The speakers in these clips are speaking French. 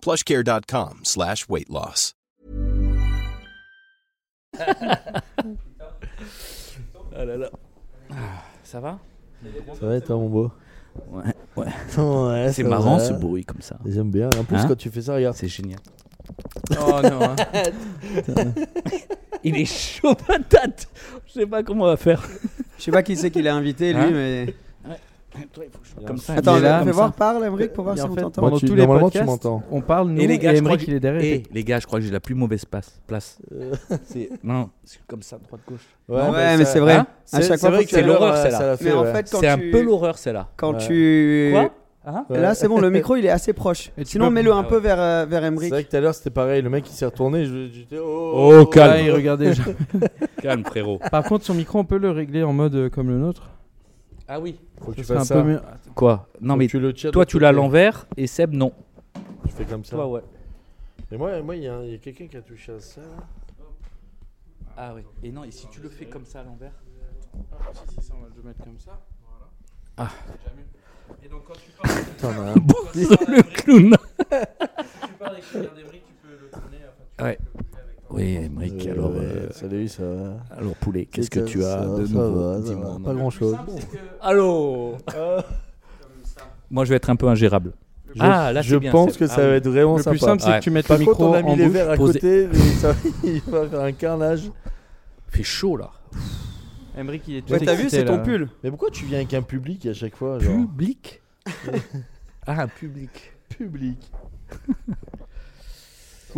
plushcare.com slash weight loss. Ah là là. Ça va? Ça va, toi, mon beau? Ouais, ouais. Ouais, C'est marrant va. ce bruit comme ça. J'aime bien. En plus, Hein? quand tu fais ça, regarde. C'est génial. Oh non. hein. Il est chaud patate. Je sais pas comment on va faire. Je sais pas qui c'est qui l'a invité, lui, Hein? mais. Comme ça. Attends, il là, fais voir, parle, Emmerich, pour voir si on t'entend. Pendant tous les podcasts, m'entends. on parle nous Et les gars, et je crois Emmerich que- il est derrière. Eh, les gars, je crois que j'ai la plus mauvaise place. C'est non, c'est comme ça, droite gauche. Ouais, mais c'est vrai. Hein À chaque fois, c'est l'horreur, euh, celle-là. Mais en fait, C'est un peu l'horreur, celle-là. Quand tu. Quoi Hein Ouais. Là, c'est bon, le micro, il est assez proche. Et Sinon, peux- mets-le un Ah peu ouais. vers, euh, vers C'est Emmerich. vrai que tout à l'heure, c'était pareil. Le mec, il s'est retourné. je- J'étais. Oh, calme. Et regardez. je- Calme, frérot. Par contre, son micro, on peut le régler en mode euh, comme le nôtre. Ah oui. Faut que tu un fasses peu ça. mieux. Quoi? Non, Faut mais que tu le toi, tu l'as à l'envers et Seb, non. Je fais comme ça. Toi, ouais. Et moi, moi, il y a, il y a quelqu'un qui a touché à ça. là. Ah oui. Et non, et si tu le fais comme ça à l'envers Si, ça, on va le mettre comme ça. Ah. Et donc, quand tu parles, Putain, on a un- le clown. tu parles avec le garde Emmerich, tu peux le tourner. Enfin, tu Ouais. Oui, Emmerich, Euh, alors, euh, Salut, ça va. alors poulet, qu'est-ce que tu as ça- de ça nouveau va, ça Dis-moi. Pas grand chose. Allô Moi, je vais être un peu ingérable. ah, là, je bien. pense que Ah ça oui. va être vraiment Le sympa. plus simple, c'est Ouais. que tu mettes Par le contre, micro on a mis en les verres à côté. mais ça, il va faire un carnage. fait chaud là. Emmerich, il est tout Ouais, t'as vu, c'est ton pull. Mais pourquoi tu viens avec un public à chaque fois genre Public Ah, un public. Public.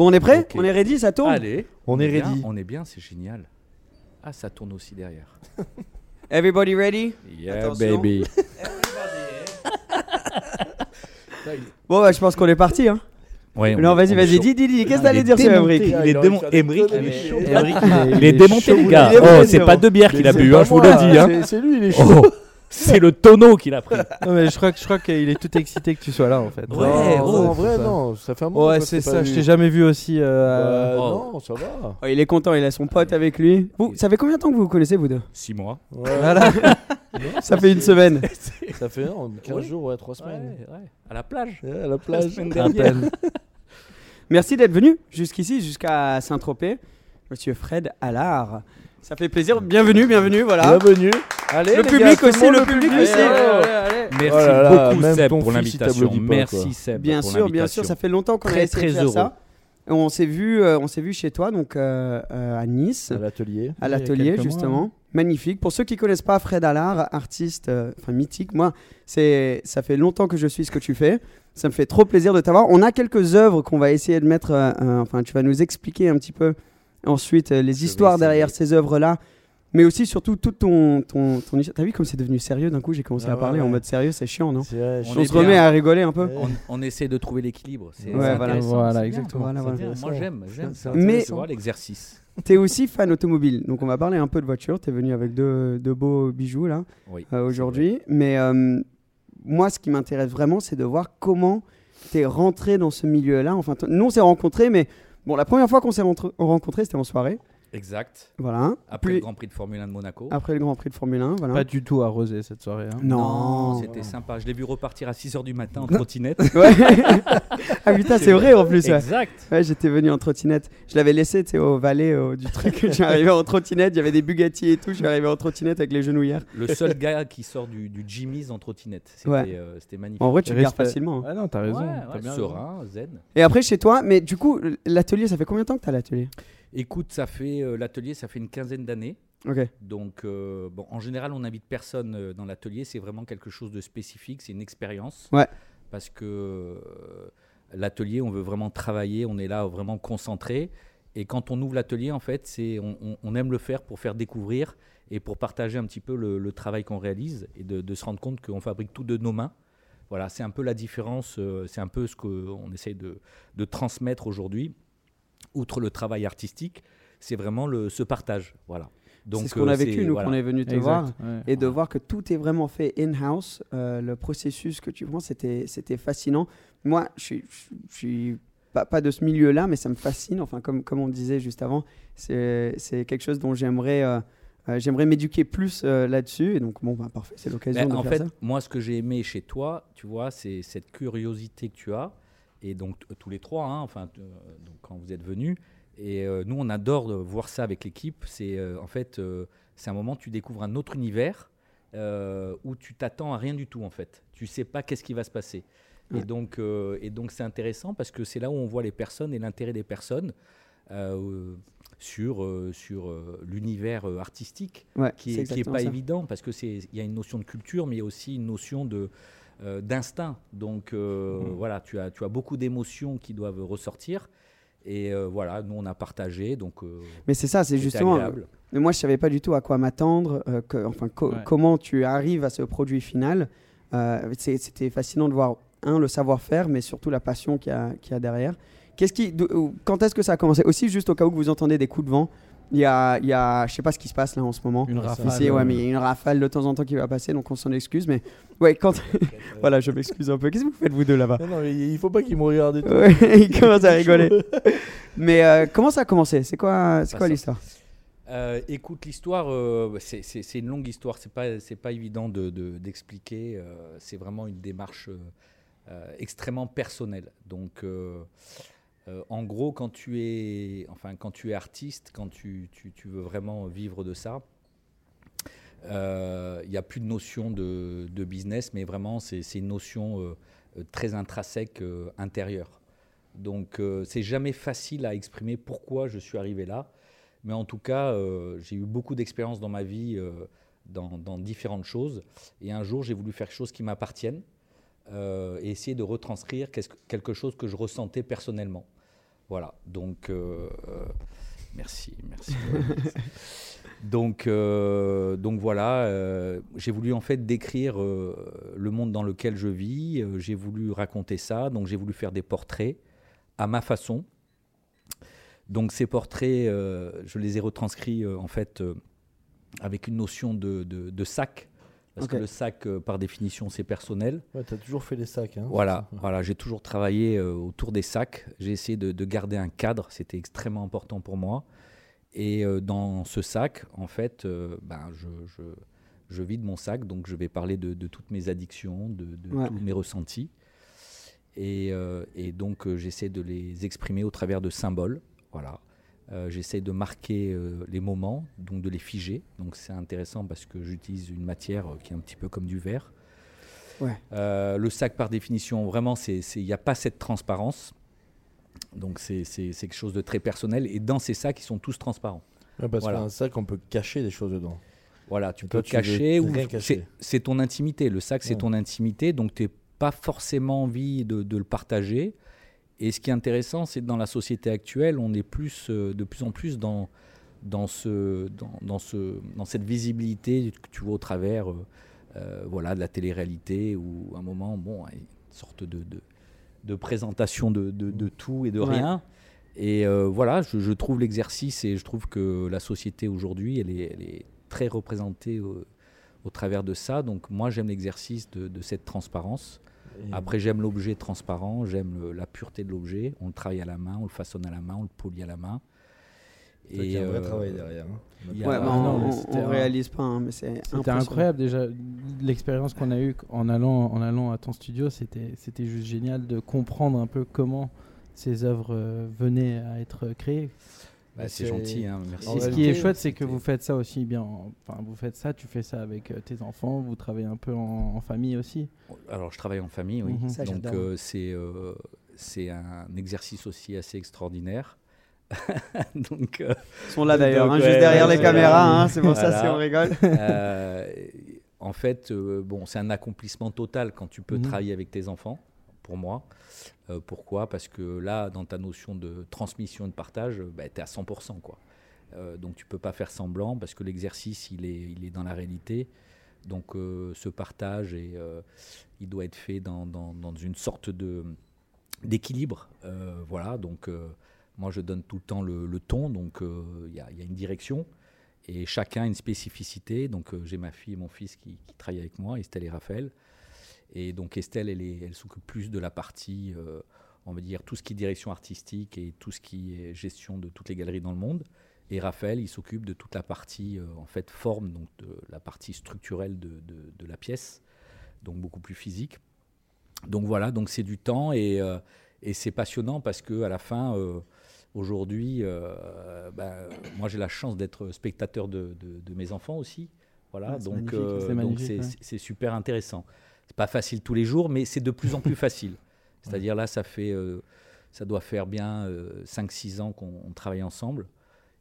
Bon, on est prêt Ok. On est ready Ça tourne Allez, On est bien, ready. On est bien, c'est génial. Ah, ça tourne aussi derrière. Everybody ready Yeah, Attention. baby. Bon, bah, je pense qu'on est parti. Hein. Ouais, on Non, est- vas-y, on est vas-y, chaud. dis, dis, dis. Qu'est-ce que t'allais dire sur. Emmerich Il est Il démon- est chaud. Emmerich, il est- Il est démonté, les gars. Oh, c'est pas deux bières qu'il a bu, hein, je vous le dis. Hein. c'est- C'est lui, il est chaud. Oh, c'est le tonneau qu'il a pris. Non, mais je crois, que- je crois qu'il est tout excité que tu sois là en fait. Ouais, Non, oh, en vrai, ça. non. Ça fait un moment Ouais, c'est pas ça. Je vu. t'ai jamais vu aussi. euh, Bah, Oh. Non, ça va. Oh, il est content, il a son pote avec lui. Vous, ça fait combien de temps que vous vous connaissez, vous deux? Six mois. Ouais, Voilà. Ça fait une semaine. Ça fait non, 15 Ouais. jours, ouais, 3 semaines. ouais. À la plage. Ouais, à la plage. semaine dernière. Merci d'être venu jusqu'ici, jusqu'à Saint-Tropez. Monsieur Fred Allard. Ça fait plaisir. Bienvenue, bienvenue, voilà. Bienvenue. Allez, Le les public gars, aussi, le public aussi. Merci Oh là là, beaucoup même Seb ton pour fils, il l'invitation. t'applaudit pas, Merci. Seb Bien pour sûr, bien sûr, ça fait longtemps qu'on a Très, essayé de très faire heureux. ça. Et on s'est vu, euh, on s'est vu chez toi, donc euh, euh, à Nice, À l'atelier. à l'atelier quelques mois, justement. Magnifique. Pour ceux qui connaissent pas Fred Allard, artiste, euh, enfin mythique, moi, c'est, ça fait longtemps que je suis ce que tu fais. Ça me fait trop plaisir de t'avoir. On a quelques œuvres qu'on va essayer de mettre. euh, euh, enfin, tu vas nous expliquer un petit peu ensuite euh, les histoires derrière ces œuvres-là. Mais aussi, surtout, tout ton, ton, ton histoire. T'as vu comme c'est devenu sérieux d'un coup J'ai commencé Ah à parler ouais, en mode sérieux, c'est chiant, non? Vrai, On se remet à rigoler un peu. On, on essaie de trouver l'équilibre. C'est Ouais, c'est voilà. intéressant, Voilà, exactement. Voilà, voilà. Moi j'aime, j'aime. Mais- l'exercice. T'es aussi fan automobile, donc on va parler un peu de voiture. T'es venu avec deux, deux beaux bijoux là Oui. euh, aujourd'hui, mais euh, moi, ce qui m'intéresse vraiment, c'est de voir comment t'es rentré dans ce milieu-là. Enfin, nous on s'est rencontrés, mais bon, la première fois qu'on s'est rencontrés, c'était en soirée. Exact. Voilà. Après Puis- le Grand Prix de Formule 1 de Monaco. Après le Grand Prix de Formule 1, voilà. Pas du tout arrosé cette soirée. hein. Non. c'était sympa. Je l'ai vu repartir à 6h du matin en trottinette. Ouais. ah putain, c'est vrai en plus. Exact. Ouais, j'étais venu en trottinette. Je l'avais laissé, tu sais, au valet euh, du truc. Je suis arrivé en trottinette, il y avait des Bugatti et tout. Je suis arrivé en trottinette avec les genouillères. Le seul gars qui sort du, du Jimmy's en trottinette. C'était Ouais. euh, c'était magnifique. En vrai, tu le gardes facilement. hein. Ah non, t'as raison. Ouais, t'as bien raison. serein, zen. Et après, chez toi, mais du coup, l'atelier, ça fait combien de temps que tu as l'atelier? Écoute, ça fait euh, l'atelier, ça fait une quinzaine d'années. Donc, euh, bon, en général, on n'invite personne euh, dans l'atelier. C'est vraiment quelque chose de spécifique. C'est une expérience. Ouais. Parce que l'atelier, on veut vraiment travailler. On est là vraiment concentré. Et quand on ouvre l'atelier, en fait, c'est on, on- on aime le faire pour faire découvrir et pour partager un petit peu le, le travail qu'on réalise et de, de se rendre compte qu'on fabrique tout de nos mains. Voilà, c'est un peu la différence. c'est un peu ce qu'on essaye de, de transmettre aujourd'hui. Outre le travail artistique, c'est vraiment le, ce partage. Voilà. Donc, C'est ce qu'on euh, a vécu, c'est- nous, voilà. qu'on est venu te Exact, voir. ouais. Et de voir que tout est vraiment fait in-house, euh, le processus que tu prends, c'était c'était fascinant. Moi, je suis, pas, pas de ce milieu-là, mais ça me fascine. Enfin, comme, comme on disait juste avant, c'est c'est quelque chose dont j'aimerais euh, euh, j'aimerais m'éduquer plus euh, là-dessus. Et donc, bon, bah, parfait, c'est l'occasion Ben, de en faire fait, ça. moi, ce que j'ai aimé chez toi, tu vois, c'est cette curiosité que tu as. Et donc, tous les trois, hein, enfin, euh, donc, quand vous êtes venus. Et euh, nous, on adore voir ça avec l'équipe. C'est euh, en fait, euh, c'est un moment où tu découvres un autre univers où tu t'attends à rien du tout, en fait. Tu sais pas qu'est-ce qui va se passer. Ouais. Et donc, et donc, c'est intéressant parce que c'est là où on voit les personnes et l'intérêt des personnes sur, sur l'univers artistique Ouais, qui est, qui est exactement pas ça. évident parce que c'est il y a une notion de culture mais il y a aussi une notion de euh, d'instinct donc euh, Mmh. voilà tu as tu as beaucoup d'émotions qui doivent ressortir et euh, voilà nous on a partagé donc euh, Mais c'est ça, c'est justement. agréable. Mais moi, je savais pas du tout à quoi m'attendre, euh, enfin, co- Ouais. comment tu arrives à ce produit final. Euh, C'était fascinant de voir, un, le savoir-faire, mais surtout la passion qu'il y, a- qu'il y a derrière. Qu'est-ce qui, quand est-ce que ça a commencé? Aussi, juste au cas où que vous entendez des coups de vent, il y a, il y a, je sais pas ce qui se passe là en ce moment. Une rafale. Ici, ouais, mais il y a une rafale de temps en temps qui va passer, donc on s'en excuse. Mais ouais, quand. voilà, je m'excuse un peu. Qu'est-ce que vous faites, vous deux, là-bas? Non, non, mais il faut pas qu'il me regarde et tout. Ouais, il commence à rigoler. Mais euh, comment ça a commencé? C'est quoi, c'est quoi l'histoire? Euh, écoute l'histoire euh, c'est- c'est c'est une longue histoire c'est pas c'est pas évident de de- d'expliquer euh, c'est vraiment une démarche euh, euh, extrêmement personnelle donc euh, euh, en gros, quand tu es, enfin, quand tu es artiste, quand tu, veux vraiment vivre de ça, euh, il n'y a plus de notion de, business, mais vraiment, c'est une notion euh, euh, très intrinsèque, euh, intérieure. Donc, euh, c'est jamais facile à exprimer pourquoi je suis arrivé là. Mais en tout cas, euh, j'ai eu beaucoup d'expérience dans ma vie, euh, dans, dans différentes choses. Et un jour, j'ai voulu faire quelque chose qui m'appartienne euh, et essayer de retranscrire quelque chose que je ressentais personnellement. Voilà, donc euh, euh, merci, merci. donc, euh, donc voilà, j'ai voulu en fait décrire le monde dans lequel je vis, j'ai voulu raconter ça, donc j'ai voulu faire des portraits à ma façon. Donc ces portraits, je les ai retranscrits en fait avec une notion de, de- de sac, parce que le sac, euh, par définition, c'est personnel. Ouais, t'as toujours fait les sacs. Hein. Voilà, voilà j'ai toujours travaillé euh, autour des sacs. J'ai essayé de, de garder un cadre, c'était extrêmement important pour moi. Et euh, dans ce sac, en fait, ben, je, je, je vide mon sac, donc je vais parler de, de toutes mes addictions, de, de Ouais. tous mes ressentis. Et, et donc, j'essaie de les exprimer au travers de symboles. Voilà. Euh, j'essaie de marquer euh, les moments, donc de les figer. Donc, c'est intéressant parce que j'utilise une matière euh, qui est un petit peu comme du verre. Ouais. Euh, le sac, par définition, vraiment, il n'y a pas cette transparence. Donc, c'est quelque chose de très personnel. Et dans ces sacs, ils sont tous transparents. Ouais, parce Voilà. qu'un sac, on peut cacher des choses dedans. Voilà, tu Et peux toi, tu cacher ou rien cacher. c'est- c'est ton intimité. Le sac, c'est Ouais. ton intimité, donc tu n'as pas forcément envie de, de le partager. Et ce qui est intéressant, c'est que dans la société actuelle, on est plus, euh, de plus en plus dans, dans, ce, dans, dans ce, dans cette visibilité que tu vois au travers euh, euh, voilà, de la télé-réalité, où à un moment, bon, il y a une sorte de, de, de présentation de, de- tout et de Ouais. rien. Et euh, voilà, je, je trouve l'exercice et je trouve que la société aujourd'hui, elle est, elle est très représentée au, au travers de ça. Donc moi, j'aime l'exercice de cette transparence. Et- Après, j'aime l'objet transparent, j'aime la pureté de l'objet. On le travaille à la main, on le façonne à la main, on le polit à la main. C'est vrai qu'il y a un vrai euh, travail derrière. hein. il Ouais, Ah, non, on, on- réalise pas, hein, mais c'est C'était incroyable déjà. L'expérience qu'on a eue en allant, en allant à ton studio, c'était c'était juste génial de comprendre un peu comment ces œuvres euh, venaient à être créées. Bah, c'est gentil, hein, merci. Et ce qui est chouette, c'est que vous faites ça aussi bien. en- Enfin, vous faites ça, tu fais ça avec euh, tes enfants, vous travaillez un peu en, en famille aussi. Alors, je travaille en famille, oui. Mhm. Ça, Donc, euh, c'est euh, c'est un exercice aussi assez extraordinaire. Donc, euh, Ils sont là d'ailleurs, hein, ouais, juste derrière ouais, les caméras, hein, c'est pour ça si on rigole. euh, en fait, euh, bon, c'est un accomplissement total quand tu peux Mhm. travailler avec tes enfants, pour moi. Euh, pourquoi? Parce que là, dans ta notion de transmission et de partage, tu es à 100%. Quoi. Euh, donc, tu peux pas faire semblant parce que l'exercice, il est, est dans la réalité. Donc, euh, ce partage, euh, il doit être fait dans, une sorte d'équilibre. Euh, voilà, donc euh, moi, je donne tout le temps le, ton, donc euh, il y, a- une direction. Et chacun une spécificité. Donc, euh, j'ai ma fille et mon fils qui travaillent avec moi, Estelle et Raphaël. Et donc, Estelle, elle, est- elle s'occupe plus de la partie, euh, on va dire, tout ce qui est direction artistique et tout ce qui est gestion de toutes les galeries dans le monde. Et Raphaël, il s'occupe de toute la partie, euh, en fait, forme, donc de la partie structurelle de, de- de la pièce, donc beaucoup plus physique. Donc voilà, donc c'est du temps et, euh, et c'est passionnant parce que à la fin, aujourd'hui, ben, moi j'ai la chance d'être spectateur de, mes enfants aussi. Voilà, donc c'est donc ouais. c'est- c'est super intéressant. C'est pas facile tous les jours, mais c'est de plus en plus facile. C'est-à-dire là, ça fait, euh, ça doit faire bien 5-6 ans qu'on on travaille ensemble.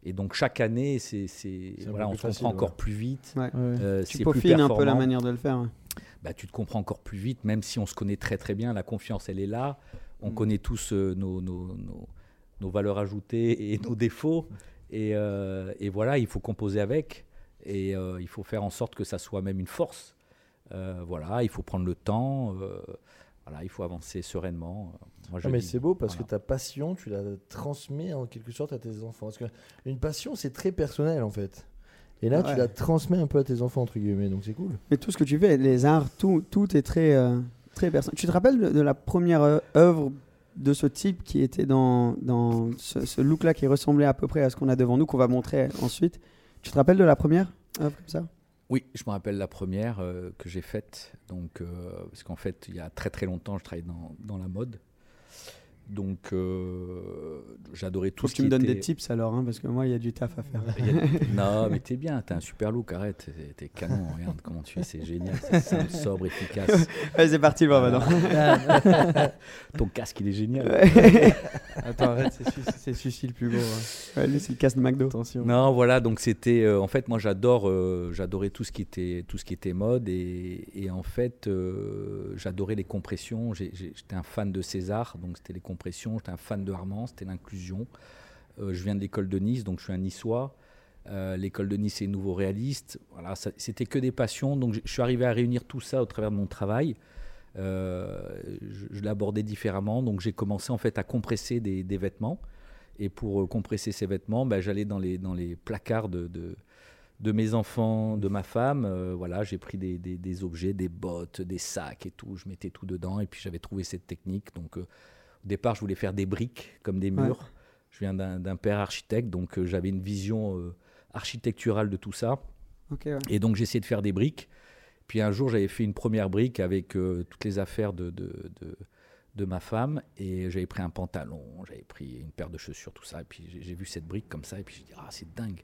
Et donc chaque année, c'est, c'est- C'est un voilà, peu on se comprend facile, encore ouais. plus vite. Ouais. Euh, Tu c'est plus peaufines un peu la manière de le faire. bah, tu te comprends encore plus vite, même si on se connaît très très bien, la confiance elle est là, on Mm. connaît tous euh, nos, nos- nos- nos valeurs ajoutées et nos défauts, et, euh, et voilà, il faut composer avec, et euh, il faut faire en sorte que ça soit même une force. Euh, voilà, il faut prendre le temps, euh, voilà, il faut avancer sereinement. Moi, je Ah, mais c'est beau parce voilà. que ta passion, tu la transmets en quelque sorte à tes enfants. Parce qu'une passion, c'est très personnel en fait. Et là, Ouais. tu la transmets un peu à tes enfants, entre guillemets, donc c'est cool. Mais tout ce que tu fais, les arts, tout, tout est très, euh, très personnel. Tu te rappelles de, de la première euh, œuvre de ce type qui était dans, dans ce, ce look-là qui ressemblait à peu près à ce qu'on a devant nous, qu'on va montrer ensuite? Tu te rappelles de la première œuvre comme ça? Oui, je me rappelle la première euh, que j'ai faite. Donc, euh, parce qu'en fait, il y a très très longtemps, je travaillais dans, dans la mode. Donc, euh, j'adorais tout Faut ce que tu qui me donnes était... des tips alors, hein, parce que moi, il y a du taf à faire. A- Non, mais t'es bien, t'as un super look, arrête, t'es- canon, regarde comment tu es, c'est génial, c'est simple, sobre, efficace. Allez, c'est parti, le maintenant. Ton casque, il est génial. Attends, arrête, c'est celui- c'est celui-ci le plus beau. hein. Ouais, lui, c'est le casse de McDo. Attention. Non, voilà, donc c'était. euh, en fait, moi, j'adore, euh, j'adorais tout ce qui était, tout ce qui était mode, et, et en fait, euh, j'adorais les compressions. J'étais un fan de César, donc c'était les compressions. J'étais un fan de Armand, c'était l'inclusion. Euh, je viens de l'école de Nice, donc je suis un Niçois. Euh, l'école de Nice est nouveau réaliste. Voilà, c'était que des passions. Donc, je suis arrivé à réunir tout ça au travers de mon travail. Euh, je abordé différemment. Donc, j'ai commencé en fait à compresser des, vêtements. Et pour compresser ces vêtements, ben, j'allais dans les, dans les placards de, de, mes enfants, de ma femme. Voilà, j'ai pris des, des- des objets, des bottes, des sacs et tout. Je mettais tout dedans. Et puis j'avais trouvé cette technique. Donc au départ, je voulais faire des briques comme des Ouais. murs. Je viens d'un père architecte, donc euh, j'avais une vision euh, architecturale de tout ça. Ouais. Et donc essayé de faire des briques. Puis un jour, j'avais fait une première brique avec euh, toutes les affaires de, de, de, de ma femme. Et j'avais pris un pantalon, j'avais pris une paire de chaussures, tout ça. Et puis j'ai- vu cette brique comme ça. Et puis j'ai dit, ah, c'est dingue.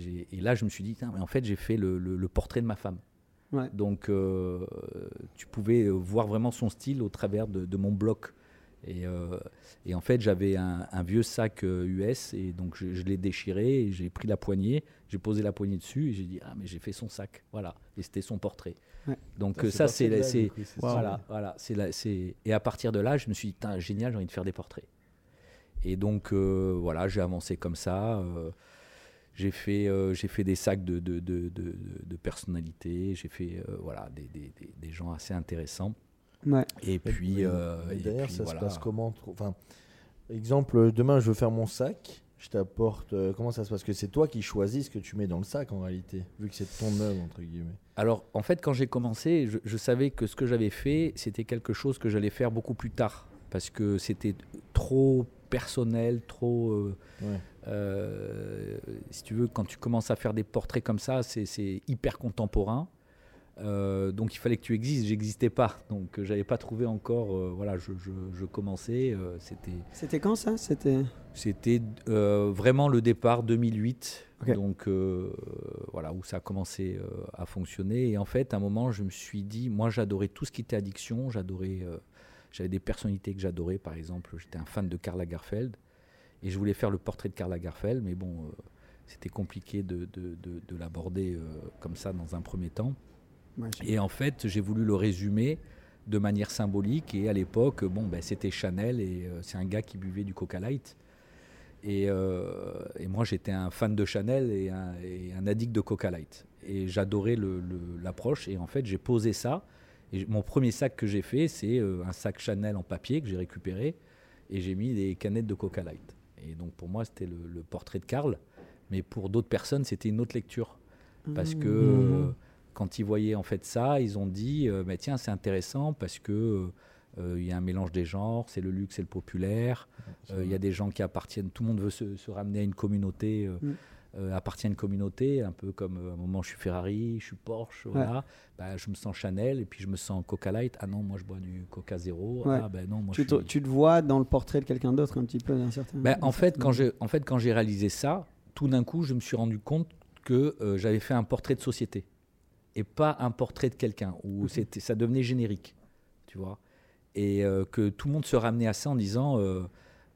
Et là, je me suis dit, mais en fait, j'ai fait le, le- le portrait de ma femme. Ouais. Donc euh, tu pouvais voir vraiment son style au travers de, de mon bloc. Et, euh, et en fait, j'avais un, un vieux sac euh, US et donc je, je l'ai déchiré et j'ai pris la poignée, j'ai posé la poignée dessus et j'ai dit ah mais j'ai fait son sac, voilà. Et c'était son portrait. Ouais. Donc euh, ça c'est la- c'est voilà voilà c'est la- c'est et à partir de là je me suis dit Putain, génial j'ai envie de faire des portraits. Et donc euh, voilà j'ai avancé comme ça. euh, j'ai fait, euh, j'ai fait des sacs de, de, de, de, de personnalités, j'ai fait euh, voilà, des, des, des, des gens assez intéressants. Ouais. Et puis, euh, et puis ça voilà. se passe comment Enfin, exemple, demain, je veux faire mon sac. Je t'apporte. euh, comment ça se passe? Parce que c'est toi qui choisis ce que tu mets dans le sac en réalité, vu que c'est ton œuvre entre guillemets. Alors, en fait, quand j'ai commencé, je, je savais que ce que j'avais fait, c'était quelque chose que j'allais faire beaucoup plus tard, parce que c'était trop personnel, trop. euh, Ouais. euh, si tu veux, quand tu commences à faire des portraits comme ça, c'est c'est hyper contemporain. Euh, donc il fallait que tu existes. J'existais pas, donc euh, j'avais pas trouvé encore. euh, voilà, je, je- je commençais. euh, C'était C'était quand ça? C'était. c'était vraiment le départ 2008, Ok. donc voilà où ça a commencé à fonctionner. Et en fait, à un moment, je me suis dit, moi, j'adorais tout ce qui était addiction. J'adorais, j'avais des personnalités que j'adorais. Par exemple, j'étais un fan de Karl Lagerfeld et je voulais faire le portrait de Karl Lagerfeld, mais bon, c'était compliqué de, de- de- de l'aborder comme ça dans un premier temps. Et en fait, j'ai voulu le résumer de manière symbolique. Et à l'époque, bon, ben, c'était Chanel et euh, c'est un gars qui buvait du Coca Light. Et, euh, et moi, j'étais un fan de Chanel et un, et un addict de Coca Light. Et j'adorais l'approche. Et en fait, j'ai posé ça. Et mon premier sac que j'ai fait, c'est euh, un sac Chanel en papier que j'ai récupéré. Et j'ai mis des canettes de Coca Light. Et donc, pour moi, c'était le, le portrait de Karl. Mais pour d'autres personnes, c'était une autre lecture. Parce que euh, quand ils voyaient en fait ça, ils ont dit euh, Mais tiens, c'est intéressant parce que euh, il y a un mélange des genres, c'est le luxe et le populaire. Euh, Il y a des gens qui appartiennent, tout le monde veut se, se ramener à une communauté, euh, Mm. euh, appartient à une communauté, un peu comme euh, à un moment je suis Ferrari, je suis Porsche, voilà. Bah, je me sens Chanel et puis je me sens Coca Light. Ah non, moi je bois du Coca Zéro. Ouais. Ah ben non, moi Tu, je te, suis... tu te vois dans le portrait de quelqu'un d'autre un petit peu d'un certain. Ben, en, fait, quand j'ai j'ai, en fait, quand j'ai réalisé ça, tout d'un coup, je me suis rendu compte que euh, j'avais fait un portrait de société et pas un portrait de quelqu'un où c'était, ça devenait générique, tu vois. Et euh, que tout le monde se ramenait à ça en disant, euh,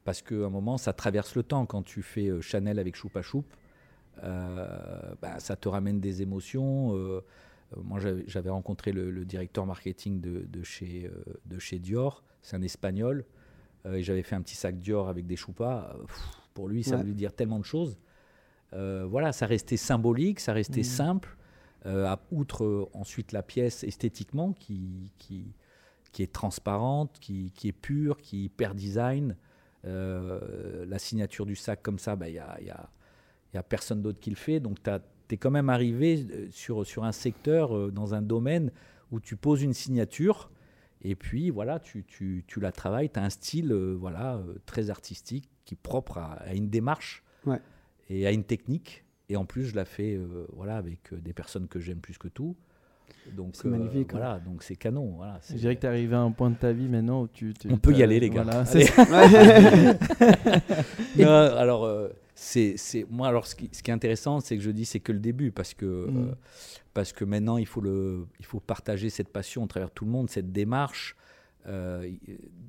parce qu'à un moment, ça traverse le temps quand tu fais euh, Chanel avec Choupa Choup, euh, ben, ça te ramène des émotions. moi, j'avais, j'avais rencontré le, le directeur marketing de, de chez, de chez Dior, c'est un Espagnol. Et j'avais fait un petit sac Dior avec des choupas. Pour lui, ça Ouais. voulait dire tellement de choses. Voilà, ça restait symbolique, ça restait Mhm. simple. Euh, à- outre euh, ensuite la pièce esthétiquement qui, qui, qui est transparente, qui, qui est pure, qui est hyper design. Euh, la signature du sac comme ça, il n'y a, y a- y a personne d'autre qui le fait. Donc tu es quand même arrivé sur, sur un secteur, euh, dans un domaine où tu poses une signature et puis voilà, tu, tu, tu la travailles, tu as un style euh, voilà, euh, très artistique qui est propre à, à une démarche Ouais. et à une technique. Et en plus, je la fais euh, voilà, avec euh, des personnes que j'aime plus que tout. Donc, C'est magnifique, hein. Voilà, donc c'est canon. Voilà, Je dirais que tu es arrivé à un point de ta vie maintenant où tu. tu- On peut y aller, les gars. Voilà, Allez. c'est ça. Non, alors, euh, c'est, c'est- moi, alors, ce qui, ce qui est intéressant, c'est que je dis c'est que le début, parce que, Mm. euh, parce que maintenant, il faut, le, il faut partager cette passion à travers tout le monde, cette démarche. Euh,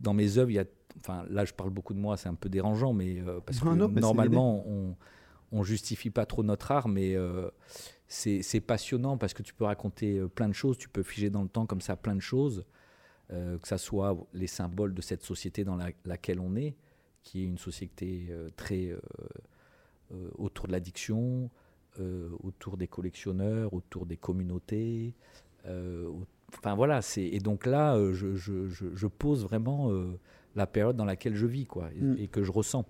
dans mes œuvres, il y a, enfin, là, je parle beaucoup de moi, c'est un peu dérangeant, mais euh, parce que Non, c'est normalement, on, on justifie pas trop notre art, mais euh, c'est, passionnant parce que tu peux raconter euh, plein de choses, tu peux figer dans le temps comme ça plein de choses, euh, que ça soit les symboles de cette société dans la- laquelle on est, qui est une société euh, très autour de l'addiction, autour des collectionneurs, autour des communautés. au- Enfin voilà, c'est et donc là, je, je- je- je pose vraiment la période dans laquelle je vis, quoi, et, Mm. et que je ressens.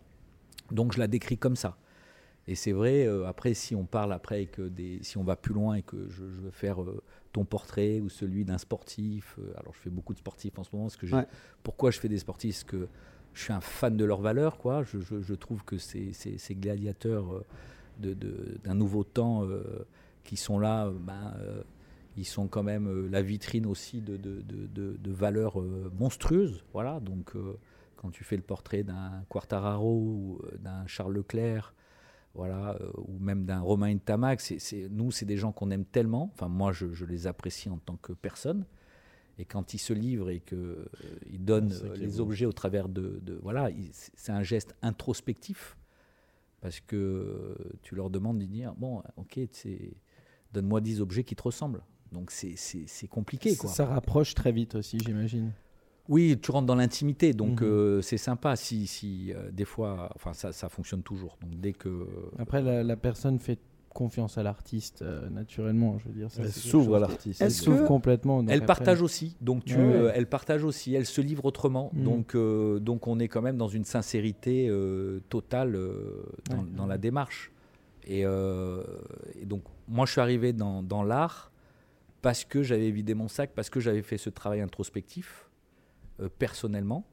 Donc je la décris comme ça. Et c'est vrai. euh, après, si on parle après et que des, si on va plus loin et que je, je veux faire euh, ton portrait ou celui d'un sportif, euh, alors je fais beaucoup de sportifs en ce moment. Parce que j'ai- Ouais. pourquoi je fais des sportifs? Parce que je suis un fan de leurs valeurs, quoi. Je, je- je trouve que ces, ces- ces gladiateurs de- de- d'un nouveau temps qui sont là, ben, ils sont quand même la vitrine aussi de, de- valeurs monstrueuses. Voilà, donc quand tu fais le portrait d'un Quartararo ou d'un Charles Leclerc, voilà, euh, ou même d'un Romain Tamac, c'est, c'est- nous, c'est des gens qu'on aime tellement. Enfin, moi, je, je les apprécie en tant que personne. Et quand ils se livrent et qu'ils donnent euh, qui est les beau. objets au travers de, de- voilà, ils- c'est un geste introspectif parce que euh, tu leur demandes de dire bon, ok, donne-moi 10 objets qui te ressemblent. Donc c'est, compliqué, quoi. Ça rapproche très vite aussi, j'imagine. Oui, tu rentres dans l'intimité, donc Mhm. euh, c'est sympa. Si, si euh, des fois, enfin ça, ça fonctionne toujours. Donc dès que Après, la, la personne fait confiance à l'artiste euh, naturellement, je veux dire. ça, Elle s'ouvre à l'artiste. Elle s'ouvre complètement. elle après- partage aussi, donc tu, Ouais, ouais. euh, elle partage aussi, elle se livre autrement. Mhm. Donc, euh, donc on est quand même dans une sincérité euh, totale euh, dans, Ouais. dans la démarche. Et, euh, et donc moi je suis arrivé dans, dans l'art parce que j'avais vidé mon sac, parce que j'avais fait ce travail introspectif euh, personnellement.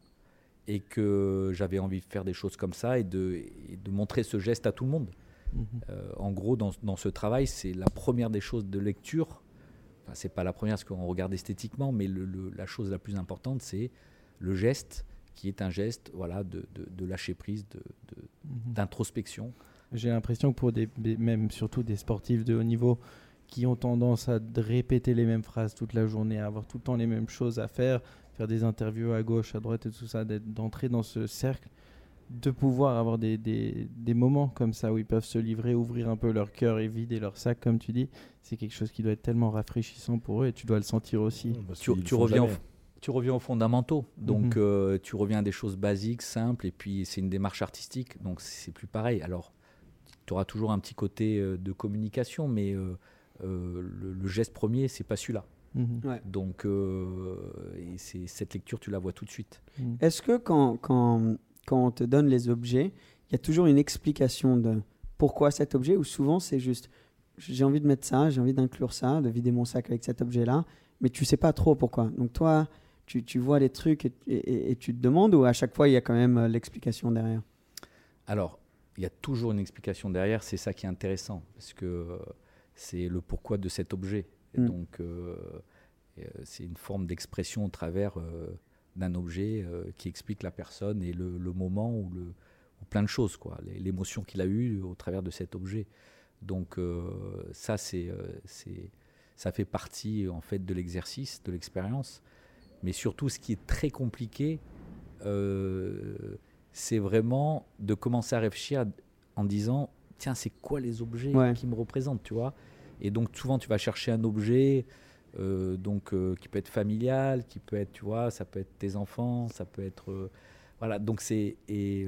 et que j'avais envie de faire des choses comme ça et de, et de montrer ce geste à tout le monde. Mhm. Euh, en gros, dans, dans ce travail, c'est la première des choses de lecture. Enfin, c'est pas la première parce qu'on regarde esthétiquement, mais le- le- la chose la plus importante, c'est le geste, qui est un geste, voilà, de, de- de lâcher prise, de- Mhm. d'introspection. J'ai l'impression que pour des, même surtout des sportifs de haut niveau qui ont tendance à répéter les mêmes phrases toute la journée, à avoir tout le temps les mêmes choses à faire, faire des interviews à gauche, à droite et tout ça, d'entrer dans ce cercle, de pouvoir avoir des, des- des moments comme ça où ils peuvent se livrer, ouvrir un peu leur cœur et vider leur sac, comme tu dis, c'est quelque chose qui doit être tellement rafraîchissant pour eux et tu dois le sentir aussi. Parce Tu, reviens au, tu reviens aux fondamentaux. Donc, Mhm. euh, tu reviens à des choses basiques, simples, et puis c'est une démarche artistique. Donc, c'est plus pareil. Alors, tu auras toujours un petit côté euh, de communication, mais euh, euh, le, le geste premier, c'est pas celui-là. Mhm. Ouais. Donc, euh, et cette lecture, tu la vois tout de suite. Mhm. Est-ce que quand, quand, quand on te donne les objets, il y a toujours une explication de pourquoi cet objet ou souvent c'est juste j'ai envie de mettre ça, j'ai envie d'inclure ça, de vider mon sac avec cet objet-là, mais tu sais pas trop pourquoi. Donc toi, tu, tu vois les trucs et, et- et tu te demandes ou à chaque fois il y a quand même euh, l'explication derrière? Alors, il y a toujours une explication derrière, c'est ça qui est intéressant, parce que euh, c'est le pourquoi de cet objet. Et Mm. Donc, euh, euh, c'est une forme d'expression au travers euh, d'un objet qui explique la personne et le, le moment ou, le, ou plein de choses, quoi, l'émotion qu'il a eue au travers de cet objet. Donc, ça, c'est, c'est, ça fait partie en fait de l'exercice, de l'expérience. Mais surtout, ce qui est très compliqué, euh, c'est vraiment de commencer à réfléchir en disant tiens, c'est quoi les objets Ouais. qui me représentent, tu vois? Et donc, souvent, tu vas chercher un objet euh, donc, euh, qui peut être familial, qui peut être, tu vois, ça peut être tes enfants, ça peut être. euh, voilà, donc c'est. Et,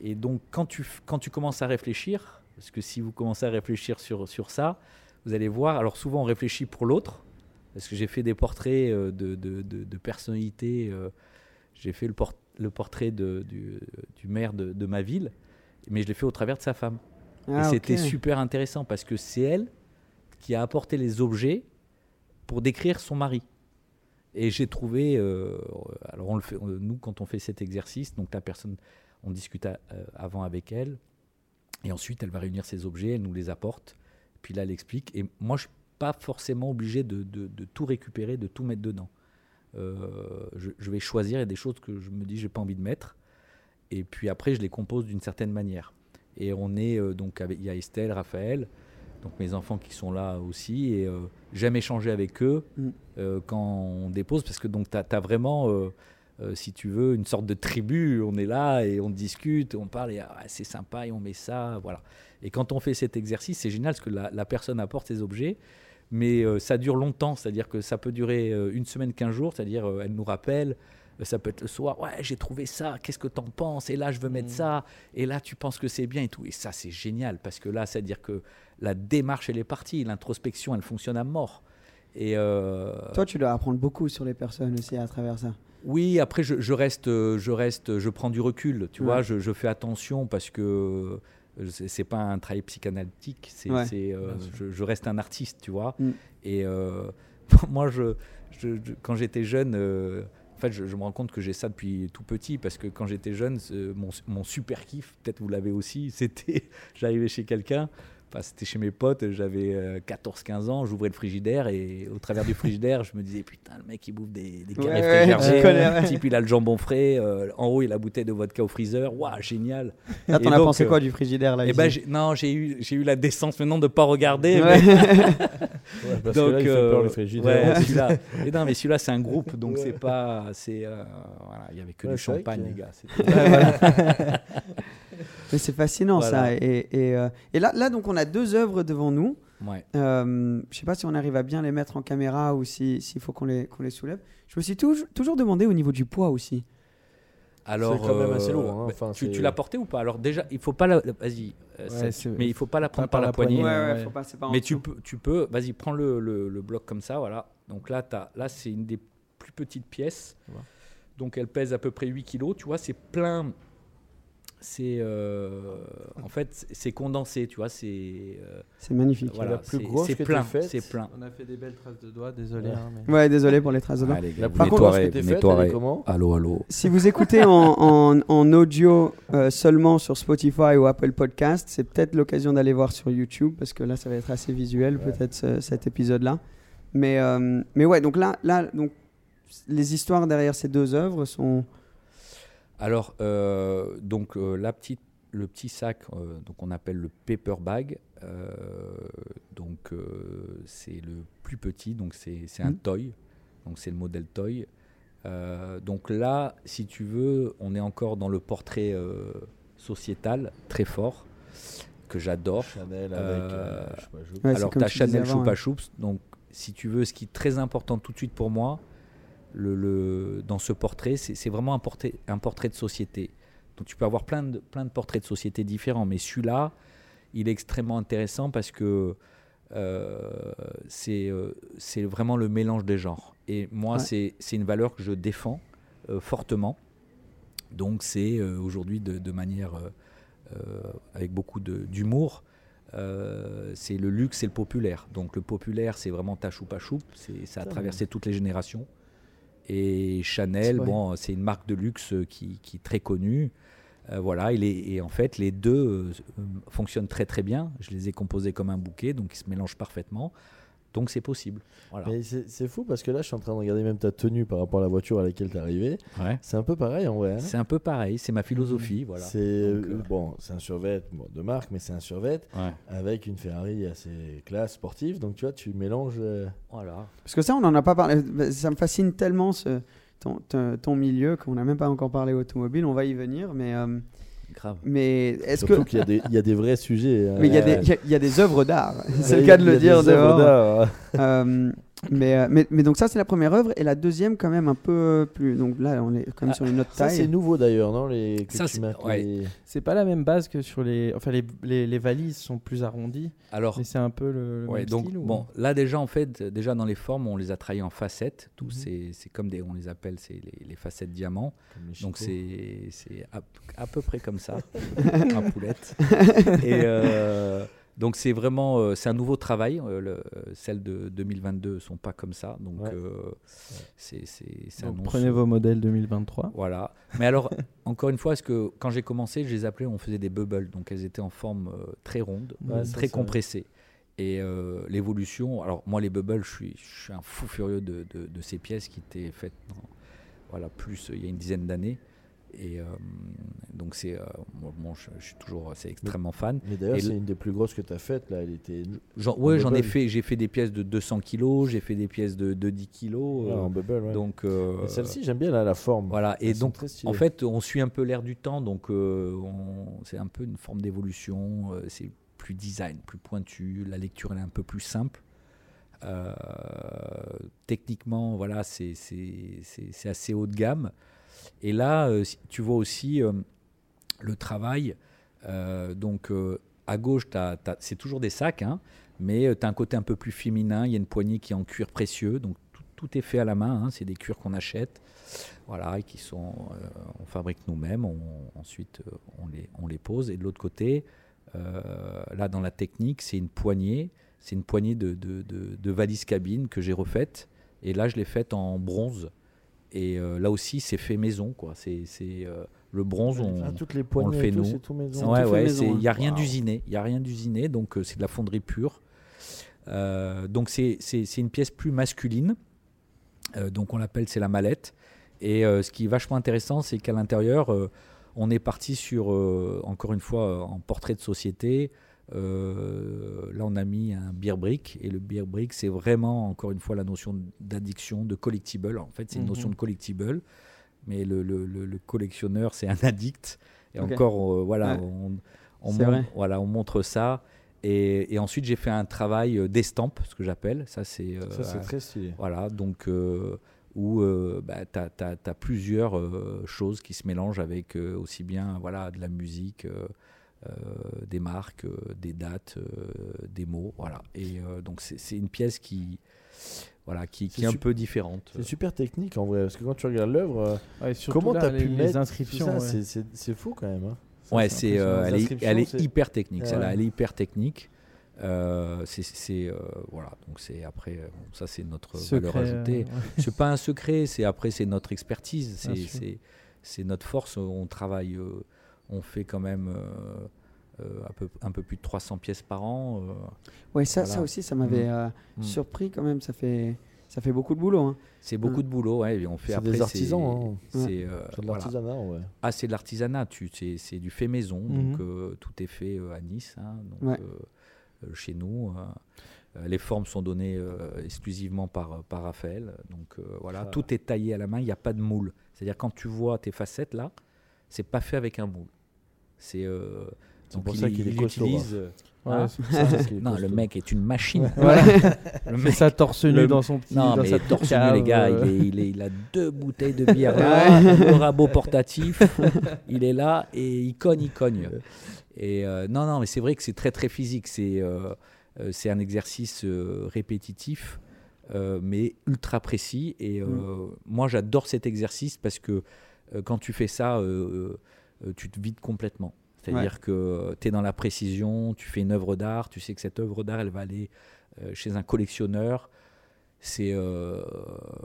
et donc, quand tu, quand tu commences à réfléchir, parce que si vous commencez à réfléchir sur, sur ça, vous allez voir, alors souvent on réfléchit pour l'autre, parce que j'ai fait des portraits de, de, personnalités, j'ai fait le, port- le portrait du, du maire de ma ville, mais je l'ai fait au travers de sa femme. Et Ah, c'était super intéressant, parce que c'est elle qui a apporté les objets pour décrire son mari. Et j'ai trouvé, euh, alors on le fait, nous quand on fait cet exercice, donc la personne, on discute à- euh, avant avec elle, et ensuite elle va réunir ses objets, elle nous les apporte, puis là elle explique. Et moi je suis pas forcément obligé de, de- de tout récupérer, de tout mettre dedans. Euh, je, je vais choisir il y a des choses que je me dis j'ai pas envie de mettre, et puis après je les compose d'une certaine manière. Et on est euh, donc avec, il y a Estelle, Raphaël, donc mes enfants qui sont là aussi, et euh, j'aime échanger avec eux Mm. euh, quand on dépose, parce que donc tu as, vraiment, euh, si tu veux, une sorte de tribu, on est là et on discute, on parle, et ah, c'est sympa, et on met ça, voilà. Et quand on fait cet exercice, c'est génial, parce que la, la personne apporte ses objets, mais euh, ça dure longtemps, c'est-à-dire que ça peut durer euh, une semaine, quinze jours, c'est-à-dire elle nous rappelle, ça peut être le soir, ouais, j'ai trouvé ça, qu'est-ce que t'en penses? Et là, je veux mettre ça, et là, tu penses que c'est bien et tout. Et ça, c'est génial, parce que là, c'est-à-dire que la démarche, elle est partie, l'introspection, elle fonctionne à mort. Et euh, Toi, tu dois apprendre beaucoup sur les personnes aussi à travers ça. oui, après, je, je reste, euh, je reste, je prends du recul, tu Ouais. vois, je, je fais attention parce que euh, c'est pas un travail psychanalytique, c'est, Ouais. c'est, euh, je, je reste un artiste, tu vois. Mm. Et euh, moi, je, je- je- quand j'étais jeune, euh, fait, je, me rends compte que j'ai ça depuis tout petit parce que quand j'étais jeune, mon, mon super kiff, peut-être vous l'avez aussi, c'était, j'arrivais chez quelqu'un. Enfin, c'était chez mes potes, j'avais euh, 14-15 ans, j'ouvrais le frigidaire et au travers du frigidaire, je me disais putain, le mec il bouffe des, des carrés ouais, connais, ouais. le type il a le jambon frais, euh, en haut il a la bouteille de vodka au freezer, waouh, génial. Là, t'en as donc, pensé euh, quoi du frigidaire là Et ici ben, non, j'ai eu, j'ai eu la décence maintenant de pas regarder. Ouais. mais- Ouais, parce que là, il fait euh, peur le frigidaire. ouais, celui-là. Et non, mais celui-là, c'est un groupe, donc c'est pas. c'est euh, voilà, Il y avait que Ouais, du champagne, que- les gars. Mais c'est fascinant ça. Et, et, euh, et là, là, donc, on a deux œuvres devant nous. Ouais. Euh, je sais pas si on arrive à bien les mettre en caméra ou si- s'il faut qu'on les, qu'on les soulève. Je me suis toujours, toujours demandé au niveau du poids aussi. Alors, quand même assez euh, lourd, hein, enfin, tu, c'est- tu l'as porté ou pas? Alors déjà, il faut pas la. Vas-y. euh, Ouais, c'est- mais il faut pas la prendre pas par, par la poignée. poignée. Ouais, ouais. faut pas, c'est pas en Mais tu peux, tu peux. Vas-y, prends le, le- le bloc comme ça, voilà. Donc là, t'as- là, c'est une des plus petites pièces. Ouais. Donc elle pèse à peu près 8 kilos. Tu vois, c'est plein. C'est euh, en fait c'est condensé, tu vois, c'est euh, C'est magnifique. voilà, la plus c'est- grosse plein, c'est plein. On a fait des belles traces de doigts, désolé. Ouais. hein, mais- Ouais, désolé pour les traces de doigts. Allez, La vous plus grosse que faite, comment Allô, allô. Si vous écoutez en, en- en audio euh, seulement sur Spotify ou Apple Podcast, c'est peut-être l'occasion d'aller voir sur YouTube parce que là, ça va être assez visuel, Ouais. peut-être ce- cet épisode-là. Mais, euh, mais ouais, donc là, là donc, les histoires derrière ces deux œuvres sont. Alors, euh, donc euh, la petite, le petit sac, euh, donc on appelle le paper bag. euh, donc euh, c'est le plus petit, donc c'est c'est un Mhm. toy. Donc c'est le modèle toy. Euh, donc là, si tu veux, on est encore dans le portrait euh, sociétal très fort que j'adore. Chanel avec. Euh, euh, Ouais, Alors, tu as Chanel Choupa ouais. Choups. Donc, si tu veux, ce qui est très important tout de suite pour moi, le, le- dans ce portrait, c'est vraiment un portrait, un portrait de société. Donc, tu peux avoir plein de, plein de portraits de société différents, mais celui-là, il est extrêmement intéressant parce que euh, c'est euh, c'est vraiment le mélange des genres. Et moi, Ouais. c'est une valeur que je défends euh, fortement. Donc, c'est aujourd'hui de, de manière avec beaucoup d'humour. C'est le luxe et le populaire. Donc le populaire, c'est vraiment ta choupa choup, c'est ça a traversé toutes les générations. Et Chanel, bon, c'est une marque de luxe qui, qui est très connue. Euh, voilà, et, les- et en fait, les deux euh, euh, fonctionnent très très bien. Je les ai composés comme un bouquet, donc ils se mélangent parfaitement. Donc c'est possible. Voilà. Mais c'est c'est fou parce que là, je suis en train de regarder même ta tenue par rapport à la voiture à laquelle tu es arrivé. Ouais. C'est un peu pareil en vrai. hein. C'est un peu pareil, c'est ma philosophie. Voilà. C'est Donc, euh, bon, c'est un survêt bon, de marque, mais c'est un survêt Ouais. avec une Ferrari assez classe sportive. Donc tu vois, tu mélanges. euh, Voilà. Parce que ça, on n'en a pas parlé. Ça me fascine tellement ce, ton, ton- ton milieu qu'on n'a même pas encore parlé automobile. On va y venir, mais, euh, Grave. mais est-ce que. Surtout qu'il y, a des- il y a des vrais sujets. hein. Mais il y, a des- Ouais. il y a- il y a des œuvres d'art. C'est le cas de le des dire œuvres d'art. Euh, mais, euh, mais, mais donc ça c'est la première œuvre et la deuxième quand même un peu plus donc là on est quand même Ah, sur une autre Ça, c'est taille nouveau d'ailleurs, non les, que Ça, tu c'est- mets ouais. les- C'est pas la même base que sur les. Enfin, les, les, les valises sont plus arrondies, Alors, mais c'est un peu le, le Ouais, même donc style. ou- bon, là déjà en fait, déjà dans les formes, on les a travaillés en facettes. Tous, Mhm. c'est, c'est comme des, on les appelle, c'est les, les facettes diamants. Donc c'est, c'est à, à peu près comme ça, en poulette. Et euh, donc c'est vraiment, euh, c'est un nouveau travail. euh, le- celles de 2022 sont pas comme ça. Donc Ouais. euh, c'est, prenez vos modèles 2023. Voilà. Mais alors, encore une fois, parce que quand j'ai commencé, je les appelais, on faisait des bubbles. Donc elles étaient en forme euh, très ronde, Ouais, euh, très ça- compressée. Et euh, l'évolution, alors moi les bubbles, je suis, je suis un fou furieux de, de- de ces pièces qui étaient faites dans- voilà, plus euh, il y a une dizaine d'années. Et euh, donc c'est, euh, bon, je, je suis toujours c'est extrêmement fan. Mais d'ailleurs, c'est une des plus grosses que tu as faites là. Elle était ouais, j'en ai fait, j'ai fait des pièces de 200 kilos, j'ai fait des pièces de, de 10 kilos. ouais, euh, en bubble. Ouais. donc euh, Celle-ci, j'aime bien là, la forme. Voilà, et Elles donc en fait, on suit un peu l'air du temps, donc euh, on- c'est un peu une forme d'évolution. euh, c'est plus design, plus pointu. La lecture elle est un peu plus simple. Euh, techniquement, voilà, c'est assez haut de gamme. Et là, euh, tu vois aussi euh, le travail. euh, donc à gauche, c'est toujours des sacs, hein, mais tu as un côté un peu plus féminin. Il y a une poignée qui est en cuir précieux, donc tout, est fait à la main. hein, c'est des cuirs qu'on achète voilà, et qui sont, on fabrique nous-mêmes, ensuite on, les, on les pose. Et de l'autre côté, là dans la technique, c'est une poignée, c'est une poignée de, de, de- de valise cabine que j'ai refaite. Et là, je l'ai faite en bronze. Et euh, là aussi, c'est fait maison, quoi. C'est c'est, euh, le bronze, on, Ah, toutes les on le fait tout, nous. tout maison. Ouais, ouais, il n'y a hein. rien d'usiné. Il y a rien d'usiné, donc euh, c'est de la fonderie pure. Euh, donc c'est c'est- c'est une pièce plus masculine. Euh, donc on l'appelle, c'est la mallette. Et euh, ce qui est vachement intéressant, c'est qu'à l'intérieur, euh, on est parti sur, euh, encore une fois, euh, en portrait de société. Euh, là, on a mis un beer brick. Et le beer brick, c'est vraiment, encore une fois, la notion d'addiction, de collectible. En fait, c'est une Mhm. notion de collectible. Mais le, le- le- le collectionneur, c'est un addict. Et encore, euh, voilà, Ouais. on, voilà, montre ça. Et, et ensuite, j'ai fait un travail euh, d'estampe, ce que j'appelle. Ça, c'est euh, très stylé. voilà, donc où euh, bah, tu as, plusieurs euh, choses qui se mélangent avec euh, aussi bien voilà, de la musique, des marques, euh, des dates, euh, des mots. Voilà. Et euh, donc c'est une pièce qui, voilà, qui, est un peu différente. C'est super technique en vrai, parce que quand tu regardes l'œuvre, euh, Ouais, comment là, t'as les, pu les mettre inscriptions ouais. C'est- fou quand même. hein. Ça, Ouais, c'est, euh, elle, est, elle hyper technique. Ouais. Celle-là, elle est hyper technique. Euh, c'est, euh, voilà. Donc c'est après, euh, bon, ça c'est notre valeur Secret, ajoutée. euh, ouais. C'est pas un secret. C'est après, c'est notre expertise. C'est, notre force. On travaille, euh, on fait quand même euh, euh, un peu, un peu plus de 300 pièces par an. euh, Ouais, ça, Voilà. ça aussi, ça m'avait euh, Mm. surpris quand même. Ça fait, ça fait beaucoup de boulot. hein. c'est beaucoup Mm. de boulot. Ouais, et on fait C'est après. des c'est- artisans, hein. C'est, euh, C'est de voilà. l'artisanat, ouais. Ah, c'est de l'artisanat, tu, c'est, c'est du fait maison, Mhm. donc euh, tout est fait euh, à Nice, hein, donc, Ouais. chez nous. les formes sont données euh, exclusivement par, par Raphaël, donc euh, voilà, Ça- tout est taillé à la main, il n'y a pas de moule. C'est-à-dire quand tu vois tes facettes là, c'est pas fait avec un moule. C'est euh, donc pour il- ça qu'il est costaud, utilise, Ouais, hein, Ça, non, le mec est une machine. Le mec- ça torse nu le- dans son petit. non, dans mais sa torse nu, les gars, euh, il, est, il, est- il a deux bouteilles de bière là, le rabot portatif, il est là et il cogne, il cogne. Et euh, non, non, mais c'est vrai que c'est très très physique. C'est euh, c'est un exercice répétitif, mais ultra précis. Et euh, moi, j'adore cet exercice parce que quand tu fais ça, euh, euh, tu te vides complètement. C'est-à-dire que tu es dans la précision, tu fais une œuvre d'art, tu sais que cette œuvre d'art, elle va aller euh, chez un collectionneur. C'est euh,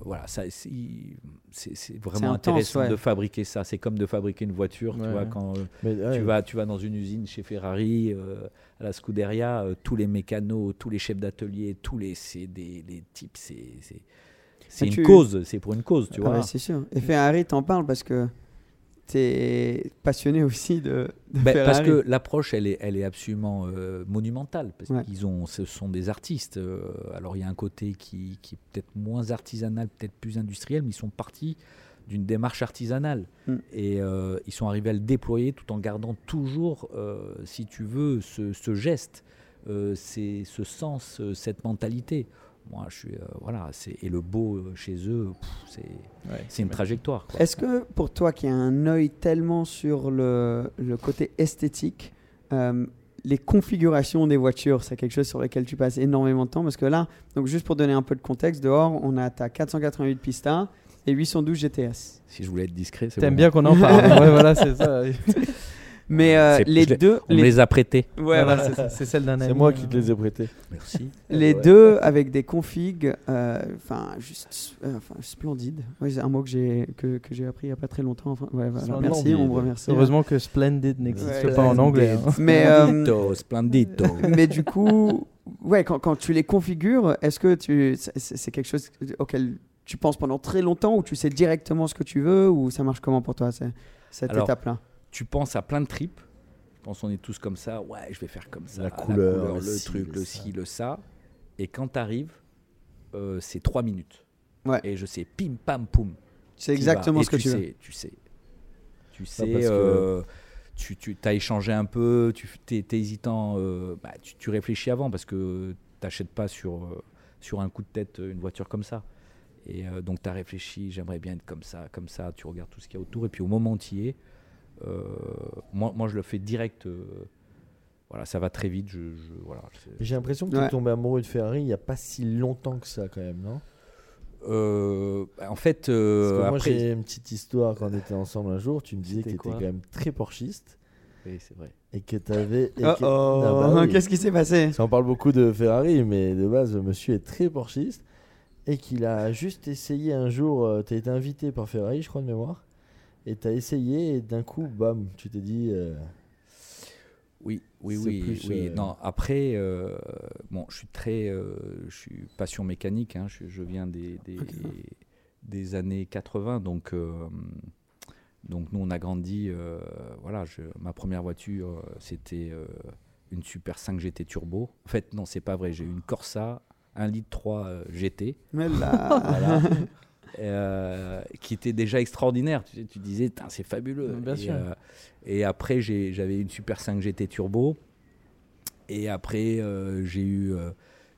voilà, ça, c'est vraiment intense, intéressant ouais. de fabriquer ça. C'est comme de fabriquer une voiture, tu vois, quand euh, Mais, ouais, tu, vas, tu vas dans une usine chez Ferrari, euh, à la Scuderia, euh, tous les mécanos, tous les chefs d'atelier, tous les, c'est des, les types, c'est, c'est, Mais une tu- cause, c'est pour une cause, tu Ah vois. ouais, c'est sûr. Et Ferrari, t'en parles parce que t'es passionné aussi de, de Ben, parce que l'approche, elle est, elle est absolument euh, monumentale. Parce Ouais. qu'ils ont, ce sont des artistes. euh, alors il y a un côté qui, qui est peut-être moins artisanal, peut-être plus industriel, mais ils sont partis d'une démarche artisanale. Mm. Et euh, ils sont arrivés à le déployer tout en gardant toujours, si tu veux, ce, ce geste, c'est ce sens, cette mentalité. Moi, je suis, euh, voilà, c'est, et le beau euh, chez eux, pff, c'est, ouais, c'est une trajectoire. quoi. Est-ce que pour toi qui a un œil tellement sur le, le côté esthétique, euh, les configurations des voitures, c'est quelque chose sur lequel tu passes énormément de temps? Parce que là, donc juste pour donner un peu de contexte, dehors, on a ta 488 Pista et 812 GTS. Si je voulais être discret, c'est T'aimes bon. bien qu'on en parle. ouais, voilà, c'est ça. Mais euh, les je deux, On les, les a prêtés. ouais, Voilà, voilà, c'est celle d'un ami. C'est moi qui te les ai prêtés. Merci. les Ouais. deux avec des configs, euh, enfin juste, euh, enfin splendides. Ouais, c'est un mot que j'ai que, que j'ai appris il y a pas très longtemps. Enfin, ouais, voilà. Splendide. Merci, on me remercie. Heureusement que Splendid n'existe Ouais, pas en anglais. hein. Mais euh, Splendito, splendito. mais du coup, ouais, quand, quand tu les configures, est-ce que tu, c'est, quelque chose auquel tu penses pendant très longtemps ou tu sais directement ce que tu veux ou ça marche comment pour toi cette Alors, étape-là? Tu penses à plein de tripes. Je pense qu'on est tous comme ça. Ouais, je vais faire comme ça. La couleur, le le ci, truc, le ci, le ça. Et quand tu arrives, c'est trois minutes. Ouais. Et je sais, pim, pam, poum. C'est t'y exactement ce que tu veux. sais, Tu sais. Tu sais. que- euh, Tu, tu as échangé un peu, tu es, hésitant, euh, bah, tu, tu réfléchis avant parce que tu n'achètes pas sur, euh, sur un coup de tête euh, une voiture comme ça. Et euh, donc tu as réfléchi, j'aimerais bien être comme ça, comme ça, tu regardes tout ce qu'il y a autour, et puis au moment où tu y es, euh, moi, moi je le fais direct, euh, voilà, ça va très vite, je, je- voilà. J'ai l'impression que tu es Ouais. tombé amoureux de Ferrari il n'y a pas si longtemps que ça, quand même, non? Euh, en fait, Parce euh, que moi, après... j'ai une petite histoire quand on était ensemble un jour. Tu me disais que tu étais quand même très porchiste Oui, c'est vrai. et que tu avais. Oh oh, qu'est-ce qui s'est passé? Ça, on parle beaucoup de Ferrari, mais de base, le monsieur est très porchiste et qu'il a juste essayé un jour. tu as été invité par Ferrari, je crois, de mémoire. Et tu as essayé et d'un coup, bam, tu t'es dit. euh, Oui, oui, oui, plus, oui. euh, Non, après, euh, bon, je suis très, euh, je suis passion mécanique. hein, je, je viens des, des, Ok. des années 80, donc, euh, donc nous on a grandi. euh, voilà, je- ma première voiture, c'était euh, une Super 5 GT Turbo. En fait, non, c'est pas vrai. J'ai eu une Corsa 1 litre 3 euh, GT. Mais là, Voilà. Euh, qui était déjà extraordinaire. Tu, sais, tu disais, c'est fabuleux. Bien et, sûr. euh, et après, j'avais une Super 5 GT Turbo. Et après, euh, j'ai eu euh,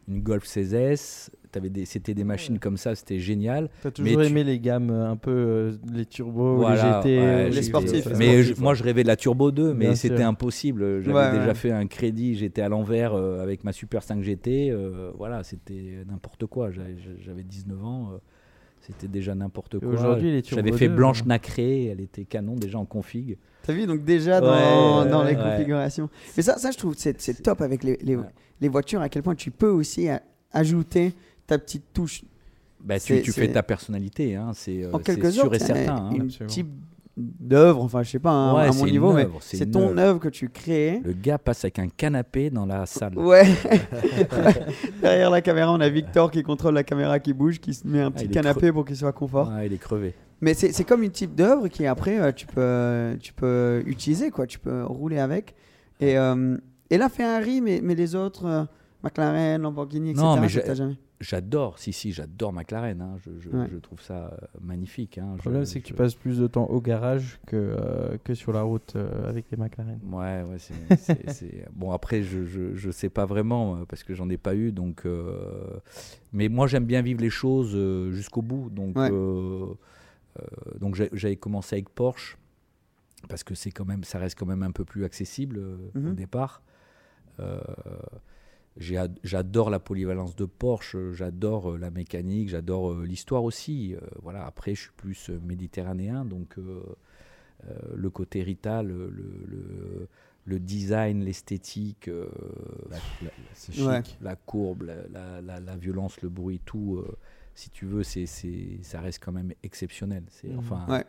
une Golf 16S. T'avais des- C'était des machines comme ça, c'était génial. T'as toujours Mais tu- aimé les gammes un peu euh, les turbos, Voilà, les GT, ouais, les sportifs, fait- Mais sportifs, je- moi, je rêvais de la Turbo 2, mais c'était impossible. J'avais Ouais, déjà ouais. fait un crédit, j'étais à l'envers euh, avec ma Super 5 GT. euh, voilà, c'était n'importe quoi. J'avais j'avais 19 ans. Euh, C'était déjà n'importe quoi. aujourd'hui, les J'avais fait 2, blanche euh, nacrée, elle était canon déjà en config. T'as vu donc déjà dans, Ouais, dans les ouais. configurations. Mais ça, ça je trouve c'est c'est top avec les, les, Ouais. les voitures à quel point tu peux aussi a- ajouter ta petite touche Bah, tu, fais ta personnalité, hein, c'est euh, en c'est quelque sûr et certain. hein. Une. D'œuvre, enfin je sais pas hein, Ouais, à mon niveau, mais c'est ton œuvre. que tu crées. Le gars passe avec un canapé dans la salle. Ouais. Derrière la caméra, on a Victor qui contrôle la caméra qui bouge, qui se met un petit Ah, est canapé pour qu'il soit confort. Il est crevé. Mais c'est comme une type d'œuvre qui après euh, tu peux tu peux utiliser quoi, tu peux rouler avec. Et euh, et là Ferrari, mais mais les autres euh, McLaren, Lamborghini, etc. Non, mais jamais. J'adore, si, si, j'adore McLaren. hein. Je, je- Ouais. je trouve ça euh, magnifique. hein. Le problème, c'est que tu passes plus de temps au garage que, euh, que sur la route euh, avec les McLaren. Ouais, ouais, c'est- c'est- c'est- Bon, après, je, je, je sais pas vraiment parce que j'en ai pas eu. Donc, euh, Mais moi, j'aime bien vivre les choses euh, jusqu'au bout. Donc, Ouais. euh, euh, donc j'ai- j'avais commencé avec Porsche parce que c'est quand même, ça reste quand même un peu plus accessible euh, au Mhm. départ. J'adore la polyvalence de Porsche, euh, j'adore euh, la mécanique, j'adore euh, l'histoire aussi. Voilà, après, je suis plus méditerranéen, donc le côté Rita, le, le, le- le design, l'esthétique, euh, la, la- C'est chic. Ouais. la courbe, la, violence, le bruit, tout, euh, si tu veux, c'est, c'est, ça reste quand même exceptionnel. C'est, Mhm. enfin, Ouais.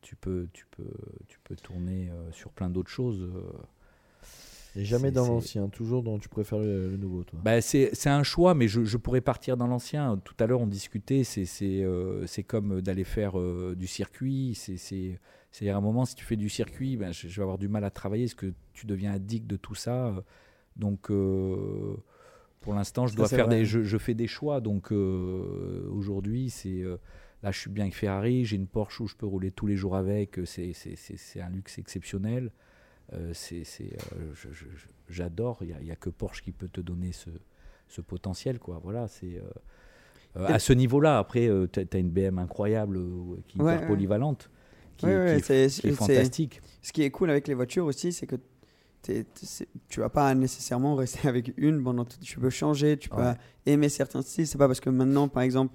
tu, peux, tu, peux, tu peux tourner euh, sur plein d'autres choses. Et jamais dans l'ancien, toujours dans tu préfères le, le nouveau, toi? Bah, c'est, un choix, mais je, je pourrais partir dans l'ancien. Tout à l'heure, on discutait, c'est, euh, comme d'aller faire euh, du circuit. C'est, c'est, c'est à un moment, si tu fais du circuit, ben, je, je vais avoir du mal à travailler parce que tu deviens addict de tout ça. Donc, euh, pour l'instant, je Ça, dois c'est faire vrai. des, je, je fais des choix. Donc, euh, aujourd'hui, c'est là, je suis bien avec Ferrari. J'ai une Porsche où je peux rouler tous les jours avec. C'est un luxe exceptionnel. Euh, c'est, euh, j'adore. Il n'y a, que Porsche qui peut te donner ce, ce potentiel, quoi. Voilà, c'est euh, à ce niveau-là. Après, tu as une BM incroyable, qui est Ouais, hyper polyvalente, qui, Ouais, qui est, qui fantastique. Ce qui est cool avec les voitures aussi, c'est que t'es- c'est- tu vas pas nécessairement rester avec une pendant tout. Tu peux changer, tu peux Ouais. aimer certains styles. C'est pas parce que maintenant, par exemple,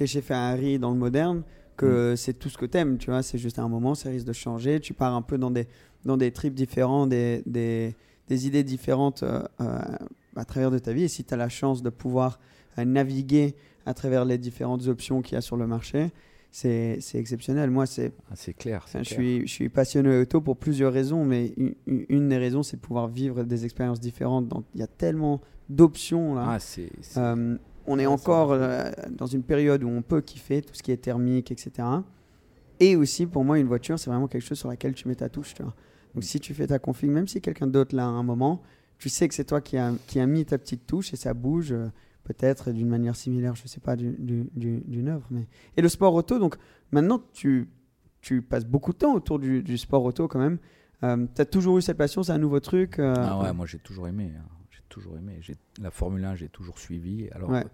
Tu es chez Ferrari dans le moderne, que c'est tout ce que t'aimes, tu vois, c'est juste un moment, ça risque de changer, tu pars un peu dans des, dans des trips différents, des, des, des idées différentes euh, euh, à travers de ta vie, et si tu as la chance de pouvoir euh, naviguer à travers les différentes options qu'il y a sur le marché, c'est c'est exceptionnel. Moi, c'est Ah, c'est clair. je, clair. suis, je suis passionné auto pour plusieurs raisons, mais une, des raisons, c'est de pouvoir vivre des expériences différentes. Il y a tellement d'options là. Ah, c'est- Euh, on est encore euh, dans une période où on peut kiffer tout ce qui est thermique, etc. Et aussi, pour moi, une voiture, c'est vraiment quelque chose sur laquelle tu mets ta touche. tu vois. Donc, si tu fais ta config, même si quelqu'un d'autre l'a à un moment, tu sais que c'est toi qui as qui a mis ta petite touche et ça bouge. euh, Peut-être d'une manière similaire, je sais pas, du- du- du- d'une œuvre. Mais... Et le sport auto, donc maintenant, tu, tu passes beaucoup de temps autour du, du sport auto quand même. tu as toujours eu cette passion, c'est un nouveau truc euh, Ah ouais, moi j'ai toujours aimé. hein. J'ai toujours aimé. J'ai- La Formule 1, j'ai toujours suivi. Alors, Ouais. euh,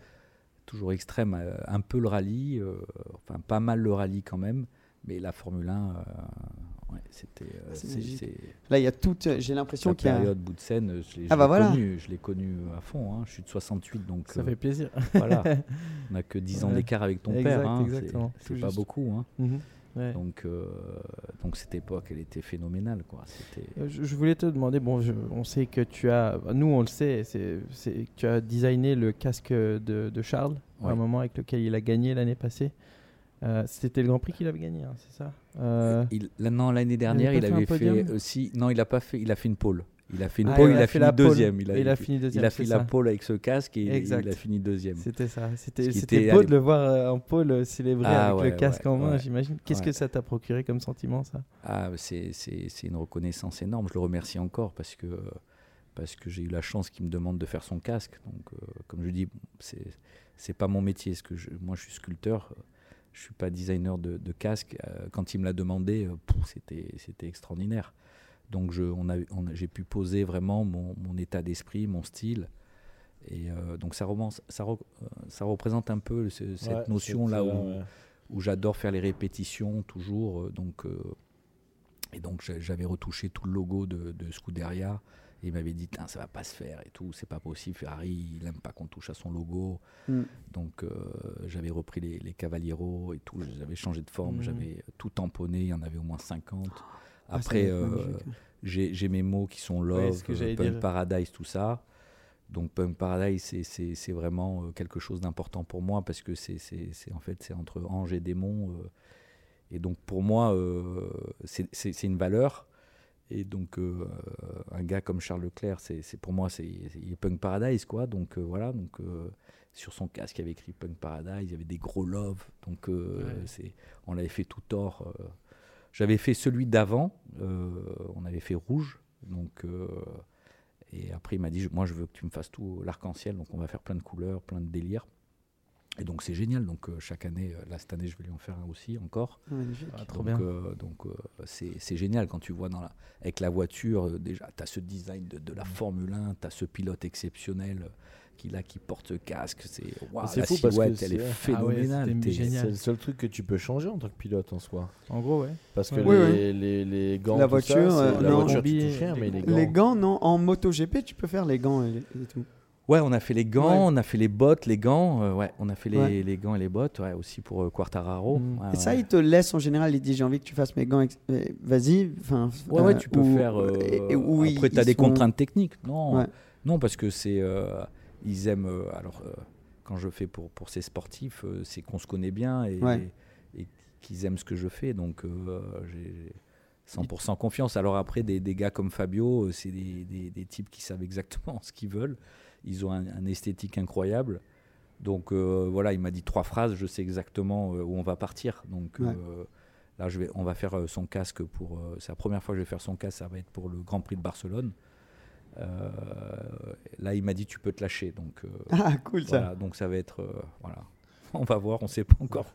toujours extrême, euh, un peu le rallye, euh, enfin pas mal le rallye quand même, mais la Formule 1, euh, ouais, c'était. euh, C'est c'est- magique. c'est- Là, il y a toute. J'ai l'impression La qu'il y a. période bout de scène, je l'ai Ah je bah l'ai voilà. connu, je l'ai connu à fond. hein. Je suis de 68, donc. Ça fait plaisir. Voilà. On n'a que 10 ans d'écart avec ton Exact, père. hein. C'est- exactement. C'est Tout pas juste. beaucoup. hein. Mhm. Ouais. Donc, euh, donc cette époque, elle était phénoménale. Quoi. Euh, Je, je voulais te demander, bon, je- on sait que tu as, nous on le sait, c'est, tu as designé le casque de, de Charles, à Ouais. un moment avec lequel il a gagné l'année passée. Euh, c'était le Grand Prix qu'il avait gagné, hein, c'est ça? Euh, Il, là, non, l'année dernière, il avait fait. podium? euh, si, non, il a pas fait. Il a fait une pole. Il a fait une Ah, pole. il Il, a a fait fini la pole. deuxième. Et il a fini deuxième, Il a fait la pole avec ce casque et il- Exact. il a fini deuxième. C'était ça. C'était, beau de le voir euh, en pôle euh, célébrer Ah avec ouais, le casque ouais, en main, ouais. j'imagine. Qu'est-ce que ça t'a procuré comme sentiment, ça? Ah, c'est, une reconnaissance énorme. Je le remercie encore parce que, parce que j'ai eu la chance qu'il me demande de faire son casque. Donc, euh, comme je dis, c'est, pas mon métier. Que je, moi, je suis sculpteur. Je suis pas designer de, de casque. Quand il me l'a demandé, c'était extraordinaire. Donc, je, on a, on a- j'ai pu poser vraiment mon, mon état d'esprit, mon style. Et euh, donc, ça, romance, ça, re- euh, ça représente un peu ce- cette Ouais, notion là c'est- où, ouais. où j'adore faire les répétitions toujours. euh, donc, euh, et donc j'a- j'avais retouché tout le logo de, de Scuderia. Et il m'avait dit, ça va pas se faire et tout, c'est pas possible. Ferrari, il aime pas qu'on touche à son logo. Mm. Donc euh, j'avais repris les, les Cavaliero et tout, j'avais changé de forme, Mm. j'avais tout tamponné, il y en avait au moins 50. Ah, Après, euh, magnifique. j'ai mes mots qui sont love, punk dire. paradise, tout ça. Donc Punk Paradise, c'est- vraiment euh, quelque chose d'important pour moi parce que c'est en fait c'est entre ange et démon. euh, et donc pour moi, euh, c'est une valeur. Et donc euh, un gars comme Charles Leclerc, c'est pour moi c'est c'est- il est Punk Paradise quoi. Donc euh, voilà, donc euh, sur son casque il y avait écrit Punk Paradise, il y avait des gros love. Donc euh, Ouais. c'est on l'avait fait tout tort. J'avais fait celui d'avant, euh, on avait fait rouge. Donc euh, et après, il m'a dit, moi, je veux que tu me fasses tout l'arc-en-ciel, donc on va faire plein de couleurs, plein de délires. Et donc, c'est génial. Donc, euh, chaque année, euh, là, cette année, je vais lui en faire un aussi, encore. Ah, magnifique. Ah, trop donc, bien. euh, donc, euh, c'est c'est génial quand tu vois dans la, avec la voiture, euh, déjà, tu as ce design de, de la Formule 1, tu as ce pilote exceptionnel euh, qui, là, qui porte casque. C'est C'est la fou parce que elle est c'est- phénoménale. Ah ouais, génial. C'est le seul truc que tu peux changer en tant que pilote en soi. En gros, ouais. Parce que Ouais. les, Oui, Les, les gants, La voiture, ça, euh, la non. voiture, tu touches rien, mais les gants. Les gants, non. En MotoGP, tu peux faire les gants et, et tout. Ouais, on a fait les gants, Ouais. on a fait les bottes, les gants. euh, ouais, on a fait les, Ouais. les gants et les bottes, ouais, aussi pour euh, Quartararo. Mm. Ouais, et ça, ouais. il te laisse en général. Il dit J'ai envie que tu fasses mes gants. Vas-y. Enfin. Ouais, ouais, euh, tu peux ou- faire. euh, et- ils- après, tu as des sont- contraintes techniques. Non, Ouais. non parce que c'est. euh, ils aiment. euh, alors, euh, quand je fais pour, pour ces sportifs, euh, c'est qu'on se connaît bien et, Ouais. et qu'ils aiment ce que je fais. Donc, j'ai 100% confiance. Alors, après, des, des gars comme Fabio, c'est des, des- des types qui savent exactement ce qu'ils veulent. Ils ont un, un esthétique incroyable. Donc, euh, voilà, il m'a dit trois phrases. Je sais exactement où on va partir. Donc, Ouais. euh, Là, je vais, on va faire son casque pour. euh, c'est la première fois que je vais faire son casque. Ça va être pour le Grand Prix de Barcelone. Euh, là, il m'a dit tu peux te lâcher. Donc, euh, Ah, cool ça. donc ça va être. euh, voilà. On va voir. On sait pas encore.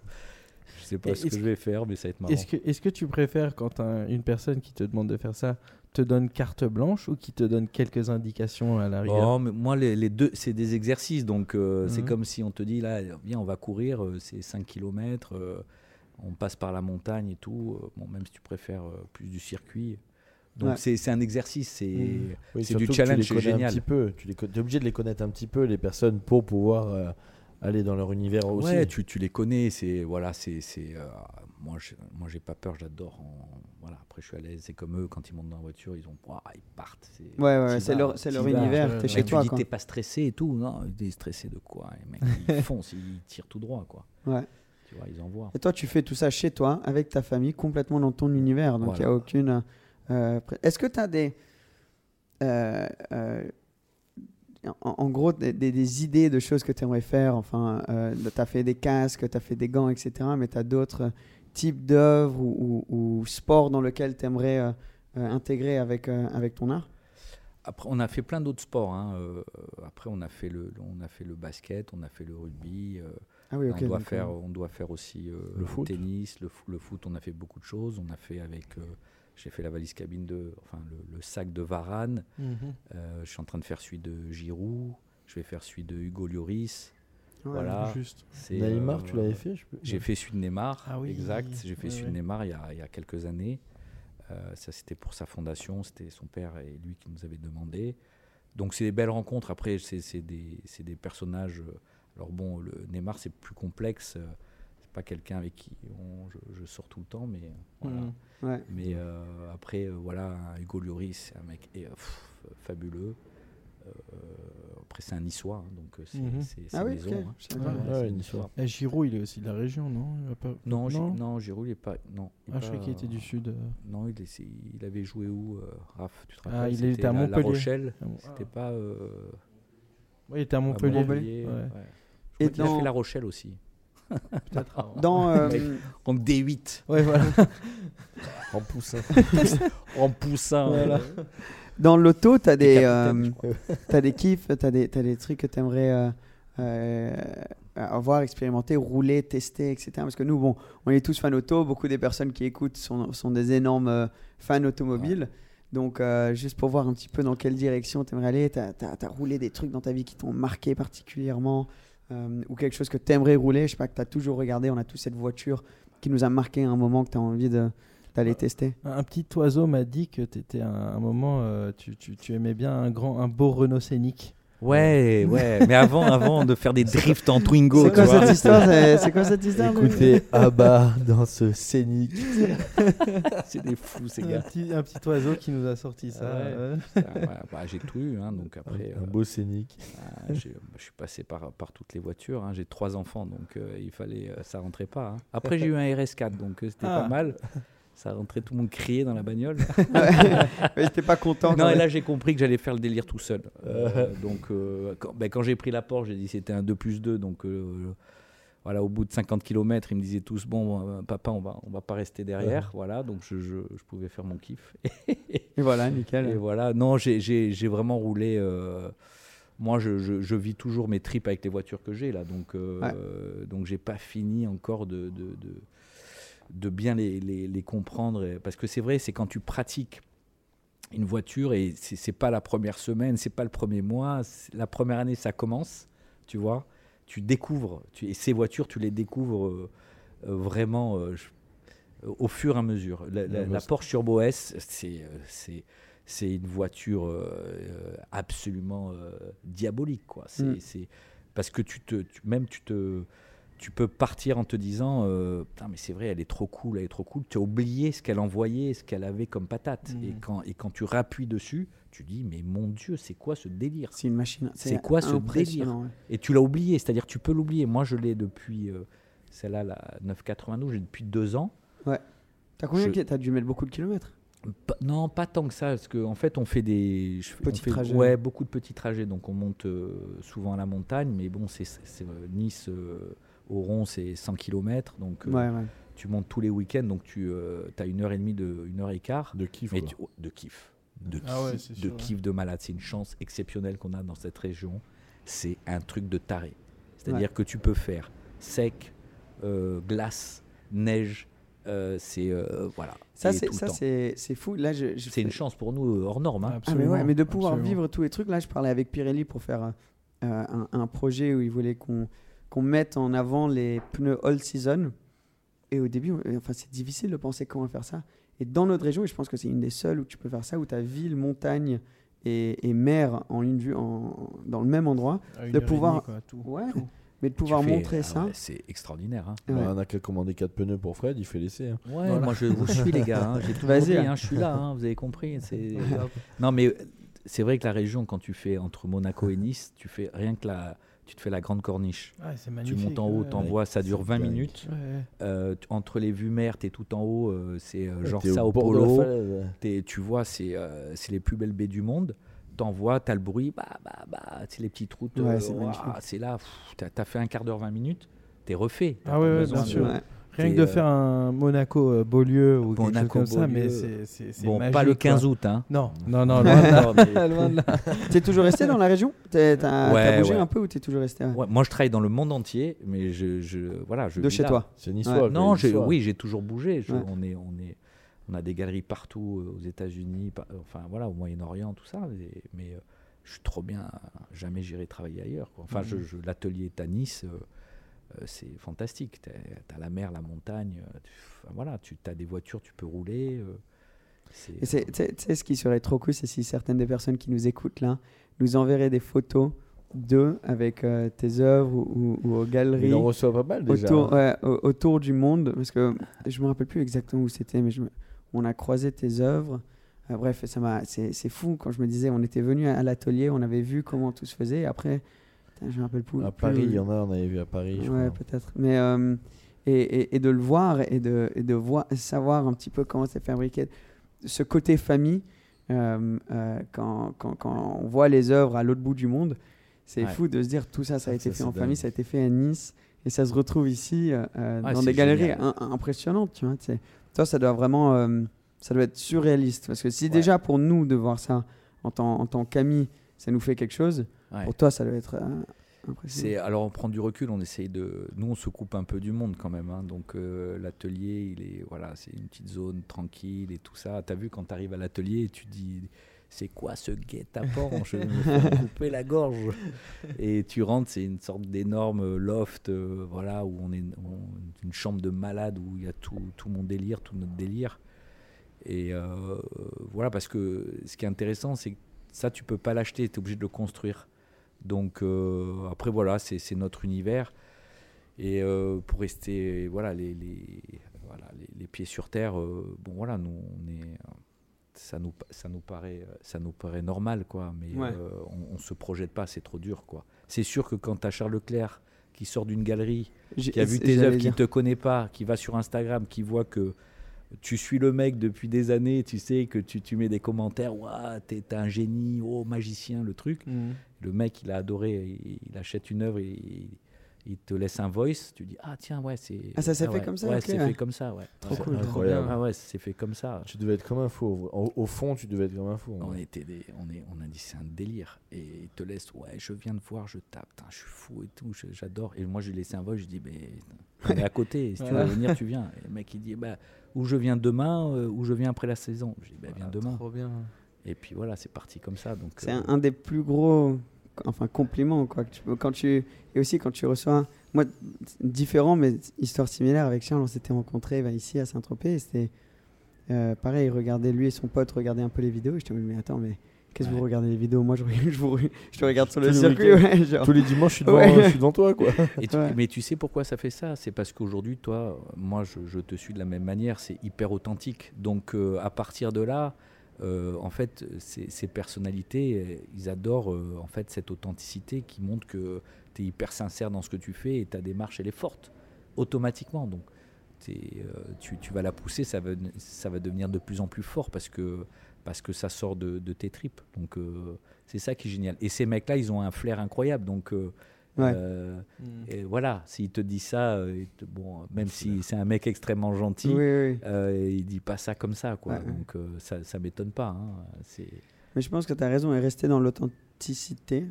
Je sais pas ce que je vais faire, mais ça va être marrant. Est-ce que, est-ce que tu préfères quand un- une personne qui te demande de faire ça te donne carte blanche ou qui te donne quelques indications à la rigueur? Oh, mais moi, les, les deux, c'est des exercices. Donc, euh, c'est Mhm. comme si on te dit là, viens, on va courir, euh, c'est 5 km, on passe par la montagne et tout. bon, même si tu préfères plus du circuit. Donc, Ouais. c'est c'est un exercice, c'est. Oui, c'est du challenge, tu c'est les connais un génial. petit peu. Tu es obligé de les connaître un petit peu, les personnes, pour pouvoir euh, aller dans leur univers aussi. Ouais, tu, tu les connais, c'est voilà, c'est c'est euh, moi je, moi j'ai pas peur, j'adore. Voilà, après je suis à l'aise, c'est comme eux quand ils montent dans la voiture, ils ont ouah, ils partent. c'est- Ouais, ouais, c'est leur- leur univers, t'es chez tu toi, dis quoi. t'es pas stressé et tout, non, t'es stressé de quoi Les mecs ils foncent, ils tirent tout droit quoi. Ouais. Tu vois, ils envoient. Et toi, tu fais tout ça chez toi, avec ta famille, complètement dans ton univers. Donc, il n'y a Voilà. aucune. Euh, Est-ce que tu as des. euh, euh, en, en gros, des, des- des idées de choses que tu aimerais faire Enfin, tu as fait des casques, tu as fait des gants, etc. Mais tu as d'autres types d'œuvres ou, ou, ou sports dans lesquels tu aimerais intégrer avec, euh, avec ton art? Après, on a fait plein d'autres sports. hein. Euh, après, on a fait le, on a fait le basket, on a fait le rugby. euh, Ah oui, ok, on doit faire, euh, on doit faire aussi euh, Le foot. tennis, le, le foot. On a fait beaucoup de choses. On a fait avec, euh, j'ai fait la valise cabine de, enfin le, le sac de Varane. Mhm. Euh, je suis en train de faire celui de Giroud. Je vais faire celui de Hugo Lloris. Ouais, voilà. juste. C'est, Neymar, tu l'avais fait, peux- J'ai fait celui de Neymar. Ah oui, exact. J'ai fait celui de Neymar il y a, il y a quelques années. Euh, ça, c'était pour sa fondation. C'était son père et lui qui nous avaient demandé. Donc, c'est des belles rencontres. Après, c'est des, personnages. euh, Alors, bon, le Neymar, c'est plus complexe. Euh, pas quelqu'un avec qui on- je, je sors tout le temps, mais euh, voilà. Mhm. Ouais. Mais euh, après, euh, voilà, un Hugo Lloris, c'est un mec eh, pff, fabuleux. Euh, après, c'est un niçois, hein, donc euh, c'est c'est Ah oui, maison. ok, hein. je savais Ouais, pas. ouais, niçois. Et Giroud, il est aussi de la région, non? Il a pas... Non, non non, Giroud, il est pas. Non, il est Ah, je pas, croyais qu'il était du sud. euh. Non, il, est- il avait joué où, euh, Raph Tu te Ah, rappelles il était à la- La Montpellier. Rochelle. Ah bon. C'était pas. euh, Ouais, il était à à Montpellier. Montpellier, Ouais. ouais. Et Je crois qu'il a dans- fait La Rochelle aussi. Peut-être. Dans, euh, en D8. Ouais, voilà. En poussin. en poussin. Voilà. Dans l'auto, tu as des, euh, t'as des kiffs, tu as des, t'as des trucs que tu aimerais avoir, expérimenter, rouler, tester, etc. Parce que nous, bon, on est tous fans auto. Beaucoup des personnes qui écoutent sont, sont des énormes euh, fans automobiles. Donc, euh, juste pour voir un petit peu dans quelle direction tu aimerais aller, tu as, roulé des trucs dans ta vie qui t'ont marqué particulièrement euh, ou quelque chose que tu aimerais rouler. Je sais pas, que tu as toujours regardé. On a tous cette voiture qui nous a marqué à un moment que tu as envie d'aller tester. Un un petit oiseau m'a dit que tu étais à un moment, euh, tu, tu, tu aimais bien un grand, un beau Renault Scénic. Ouais, ouais. Mais avant, avant de faire des drifts en Twingo. C'est tu quoi vois. cette histoire C'est quoi cette histoire Écoutez, Abba dans ce scénique. C'est des fous, ces Un gars. petit, un petit oiseau qui nous a sorti ça. Ouais. Ça, ouais, bah, j'ai tout eu, hein, donc après. Un euh, beau scénique. Ah, j'ai- je suis passé par, par toutes les voitures. hein. J'ai trois enfants, donc euh, il fallait, euh, ça rentrait pas. hein. Après, j'ai eu un RS4, donc euh, c'était Ah. pas mal. Ça rentrait, tout le monde criait dans la bagnole. Mais j'étais pas content. non, et là, j'ai compris que j'allais faire le délire tout seul. Euh, donc, euh, quand, ben, quand j'ai pris la Porsche, j'ai dit c'était un 2 plus 2. Donc, euh, voilà, au bout de 50 km, ils me disaient tous Bon, papa, on va, on va pas rester derrière. Voilà, donc je, je, je pouvais faire mon kiff. Et voilà, nickel. Et voilà, non, j'ai- j'ai j'ai vraiment roulé. moi, je, je- je vis toujours mes tripes avec les voitures que j'ai là, donc euh, Ouais. donc j'ai pas fini encore de de, de, de bien les, les- les comprendre, parce que c'est vrai, c'est quand tu pratiques une voiture et c'est pas la première semaine, c'est pas le premier mois, la première année ça commence, tu vois, tu découvres, tu, et ces voitures tu les découvres euh, euh, vraiment euh, au fur et à mesure. La, Porsche Turbo S, c'est c'est une voiture absolument diabolique quoi. C'est Mm. c'est- parce que tu te tu- même tu te tu peux partir en te disant euh, putain mais c'est vrai elle est trop cool elle est trop cool tu as oublié ce qu'elle envoyait ce qu'elle avait comme patate Mm. et quand et quand tu rappuies dessus tu dis mais mon dieu c'est quoi ce délire? C'est une machine. c'est quoi ce délire? ouais. et tu l'as oublié c'est-à-dire tu peux l'oublier moi je l'ai depuis euh, celle-là la 992 j'ai depuis deux ans Ouais. T'as combien Je- T'as dû mettre beaucoup de kilomètres non, pas tant que ça, parce qu'en en fait, on fait des je on Petits fait- trajets. Ouais, beaucoup de petits trajets. Donc, on monte euh, souvent à la montagne, mais bon, c'est Nice euh, au rond, c'est 100 km. Donc, euh, Ouais, ouais. tu montes tous les week-ends, donc tu as une heure et demie, de, une heure et quart. De kiff. Mais quoi. tu- oh, de kiff. De kiff, Ah ouais, c'est de, sûr, ouais. kiff de malade. C'est une chance exceptionnelle qu'on a dans cette région. C'est un truc de taré. C'est-à-dire Ouais. que tu peux faire sec, euh, glace, neige. euh, c'est euh, voilà. Ça, c'est ça, c'est c'est fou. Là, je, je C'est une chance pour nous euh, hors norme. hein. Ah mais ouais, mais de pouvoir absolument. vivre tous les trucs. Là, je parlais avec Pirelli pour faire euh, un, un projet où ils voulaient qu'on qu'on mette en avant les pneus all season. Et au début, on- enfin, c'est difficile de penser comment faire ça. Et dans notre région, et je pense que c'est une des seules où tu peux faire ça, où tu as ville, montagne et, et mer en une vue, en, dans le même endroit, de pouvoir, demie, quoi, tout, ouais, tout. mais de pouvoir fais- montrer ah ça. ouais, c'est extraordinaire. hein. Ouais. Bah, on a qu'à commander 4 pneus pour Fred, il fait l'essai. hein. Ouais, Voilà. moi je vous suis les gars, hein, j'ai tout Vas-y, compris, hein. hein, je suis là, hein, vous avez compris. c'est- non mais c'est vrai que la région, quand tu fais entre Monaco et Nice, tu fais rien que la, tu te fais la grande corniche. Ouais, c'est tu montes en haut, ouais. t'envoies, ça dure C'est 20 dingue. minutes. Ouais. Euh, entre les vues mer, t'es tout en haut, euh, c'est euh, genre Sao Paulo. T'es- tu vois, c'est euh, c'est les plus belles baies du monde. T'envoies, t'as le bruit, bah, bah, bah, c'est les petites routes. Ouais, euh, c'est là, t'as as fait un quart d'heure, 20 minutes, t'es refait. Ah ouais, bien sûr. de-. Rien que de euh, faire un Monaco euh, Beaulieu ou quelque chose Monaco, comme ça, mais c'est Bon, magique, pas le 15 quoi. août, hein. Non, non, non, loin de là. T'es toujours resté dans la région? T'es- T'as Ouais, bougé ouais. un peu ou t'es toujours resté ouais? Ouais, moi, je travaille dans le monde entier, mais je, je voilà, je De chez là. toi C'est niçois. Non, niçois. oui, j'ai toujours bougé. Je- Ouais. on est, on est, on a des galeries partout euh, aux États-Unis, par- enfin voilà, au Moyen-Orient, tout ça. mais euh, je suis trop bien. Jamais j'irai travailler ailleurs. quoi. Enfin, l'atelier est à Nice. euh, c'est fantastique. Tu as la mer, la montagne. euh, tu- enfin, voilà, tu as des voitures, tu peux rouler. euh, c'est- sais, ce qui serait trop cool, c'est si certaines des personnes qui nous écoutent là nous enverraient des photos d'eux avec euh, tes œuvres ou, ou- ou aux galeries en reçoit pas mal déjà. autour, hein. ouais, au- autour du monde. Parce que je me rappelle plus exactement où c'était, mais je me- on a croisé tes œuvres. Euh, bref, ça m'a, c'est, fou quand je me disais, on était venu à l'atelier, on avait vu comment tout se faisait. Et après, je me rappelle plus. À plus- Paris, il y en a, on avait vu à Paris. je Ouais, peut-être. Mais euh, et, et, et de le voir et de, et de voir, savoir un petit peu comment c'est fabriqué, ce côté famille, euh, euh, quand, quand, quand on voit les œuvres à l'autre bout du monde, c'est Ouais. fou de se dire tout ça, ça a Ça, été ça, fait en famille, ça a été fait à Nice et ça se retrouve ici Ouais, dans des galeries impressionnantes. Tu vois, toi, ça doit vraiment, ça doit être surréaliste parce que si déjà pour nous de voir ça en tant, en tant qu'amis, ça nous fait quelque chose, Ouais. pour toi, ça doit être euh, impressionnant. C'est alors on prend du recul, on essaye de, nous on se coupe un peu du monde quand même, hein. donc euh, l'atelier il est voilà c'est une petite zone tranquille et tout ça. T'as vu quand tu arrives à l'atelier, tu dis c'est quoi ce guet-apens Je vais me couper la gorge. Et tu rentres, c'est une sorte d'énorme loft, euh, voilà où on est on- une chambre de malade où il y a tout, tout mon délire, tout notre délire. Et euh, voilà parce que ce qui est intéressant c'est que ça tu peux pas l'acheter, tu es obligé de le construire. Donc euh, après voilà, c'est notre univers. Et euh, pour rester voilà les, les, voilà, les, les pieds sur terre, euh, bon voilà, nous on est ça nous ça nous paraît ça nous paraît normal quoi, mais Ouais. euh, on, on se projette pas, c'est trop dur quoi. C'est sûr que quand tu as Charles Leclerc qui sort d'une galerie, qui a vu tes œuvres, qui te connaît pas, qui va sur Instagram, qui voit que tu suis le mec depuis des années, tu sais que tu, tu mets des commentaires, Ouah, t'es t'es un génie, oh magicien, le truc. Mhm. Le mec, il a adoré, il, il achète une œuvre et il, il te laisse un voice. Tu dis, ah tiens, ouais, c'est. Ah, ça s'est ah fait ouais, comme ça, Ouais, c'est ouais. fait comme ça, ouais. Trop cool. Incroyable. Ah ouais, c'est fait comme ça. Tu devais être comme un fou. Au, au fond, tu devais être comme un fou. On, était des, on, est, on a dit c'est un délire. Et il te laisse, ouais, je viens de voir, je tape, putain, je suis fou et tout, j'adore. Et moi, je lui ai laissé un voice, je dis, mais on est à côté, si tu veux venir, tu viens. Et le mec, il dit, bah, où je viens demain, euh, ou je viens après la saison. Je dis, bah, viens demain. Trop bien. Et puis voilà, c'est parti comme ça. Donc, C'est euh, un, un des plus gros enfin, compliments. Quoi, que tu peux- quand tu, et aussi quand tu reçois. Moi, différent, mais histoire similaire avec Charles, on s'était rencontrés bah, ici à Saint-Tropez. C'était euh, pareil, regardait lui et son pote regardaient un peu les vidéos. Et je te dis, mais attends, mais qu'est-ce que vous regardez les vidéos? Moi, je, regarde- je, vous, je te regarde sur le circuit. week-ends. ouais, genre. Tous les dimanches, je suis devant, Ouais. je suis devant toi, quoi. Et tu- Ouais. Mais tu sais pourquoi ça fait ça? C'est parce qu'aujourd'hui, toi, moi, je, je te suis de la même manière, c'est hyper authentique. Donc, euh, à partir de là, euh, en fait, ces, personnalités, euh, ils adorent euh, en fait cette authenticité qui montre que tu es hyper sincère dans ce que tu fais et ta démarche, elle est forte, automatiquement. Donc, tu, tu vas la pousser, ça va, ça va devenir de plus en plus fort parce que, parce que ça sort de, de tes tripes. Donc, c'est ça qui est génial. Et ces mecs-là, ils ont un flair incroyable. Donc, Ouais. euh, Mm. et voilà, s'il te dit ça, euh, te- bon, même si c'est un mec extrêmement gentil, Oui, oui. euh, il dit pas ça comme ça, quoi. Ouais. Donc euh, ça, ça m'étonne pas. hein. C'est Mais je pense que tu as raison, et rester dans l'authenticité.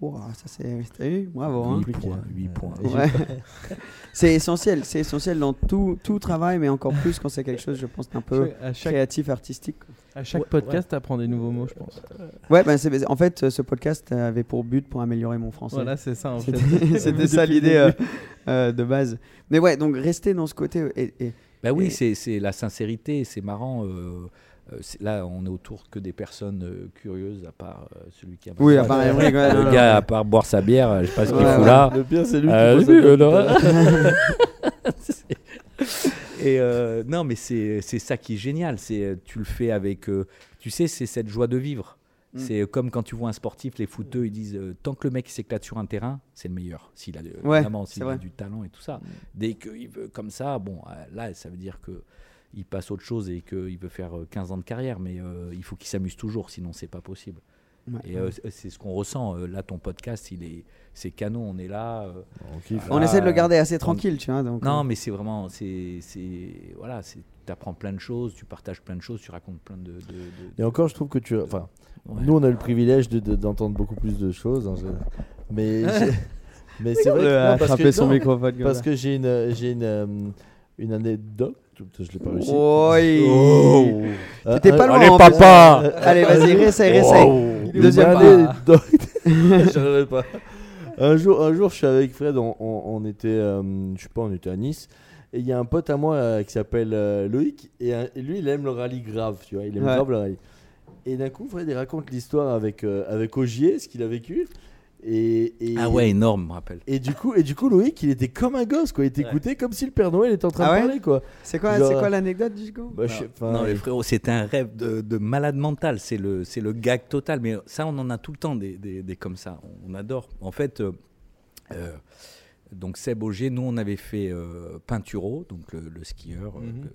Ouah, ça c'est. T'as vu Bravo. hein. huit points, huit points. Ouais. c'est essentiel, c'est essentiel dans tout, tout travail, mais encore plus quand c'est quelque chose, je pense, d'un peu chaque- créatif, artistique. À chaque Ouais, podcast, tu apprends des nouveaux mots, je pense. Ouais, ben c'est, en fait, ce podcast avait pour but pour améliorer mon français. Voilà, c'est ça, en fait. C'était, ça le l'idée euh, euh, de base. Mais ouais, donc rester dans ce côté. Et, et- Bah oui, et- c'est c'est la sincérité, c'est marrant. euh, là, on est autour que des personnes euh, curieuses, à part euh, celui qui a. Oui, à part ouais, le non, gars, non. à part boire sa bière, je sais pas ce qu'il Ouais, fout ouais. là. Le pire, c'est lui qui Euh, la euh, bière. Et euh, non, mais c'est c'est ça qui est génial. C'est tu le fais avec, euh, tu sais, c'est cette joie de vivre. Mm. C'est comme quand tu vois un sportif, les footeux, ils disent euh, tant que le mec s'éclate sur un terrain, c'est le meilleur. S'il a, Ouais, évidemment, a du talent et tout ça. Dès qu'il veut comme ça, bon, euh, là, ça veut dire que il passe autre chose et qu'il veut faire euh, 15 ans de carrière, mais euh, il faut qu'il s'amuse toujours, sinon c'est pas possible. Ouais. Et euh, c'est- ce qu'on ressent. euh, Là, ton podcast, il est, c'est canon. On est là. euh, On essaie de le garder assez on- tranquille, tu vois. Donc, non, euh, mais c'est vraiment, c'est, c'est, voilà, c'est, t'apprends plein de choses, tu partages plein de choses, tu racontes plein de. de- de- Et encore, je trouve que tu. Enfin, Ouais. nous, on a eu le privilège de- de- d'entendre beaucoup plus de choses. hein, je- Mais, mais c'est vrai que. non, parce que, son non, microphone Parce que j'ai une, j'ai une, euh, une anecdote. Je l'ai pas réussi. Oui. Oh. T'étais Euh, pas loin. allez, en plus. papa. Allez, vas-y, réessaye, réessaye. Wow. Deuxième Une pas. Un jour, un jour, je suis avec Fred, on, on- on était, euh, je sais pas, on était à Nice. Et il y a un pote à moi euh, qui s'appelle euh, Loïc. Et, lui, il aime le rallye grave, tu vois. Il aime Ouais. grave le rallye. Et d'un coup, Fred, il raconte l'histoire avec, euh, avec Ogier, ce qu'il a vécu. Et, et- Ah ouais, énorme, je me rappelle. Et du coup, et du coup, Loïc, il était comme un gosse, quoi. Il t'écoutait comme si le Père Noël était en train Ah de ouais parler, quoi. C'est quoi, Genre, c'est quoi l'anecdote du coup bah, non, mais il- frérot, c'était un rêve de, de malade mental. C'est le, c'est le gag total. Mais ça, on en a tout le temps des, des, des comme ça. On, adore. En fait, euh, euh, donc Seb Auger, nous, on avait fait euh, Pinturo, donc le, le skieur, euh, Mhm.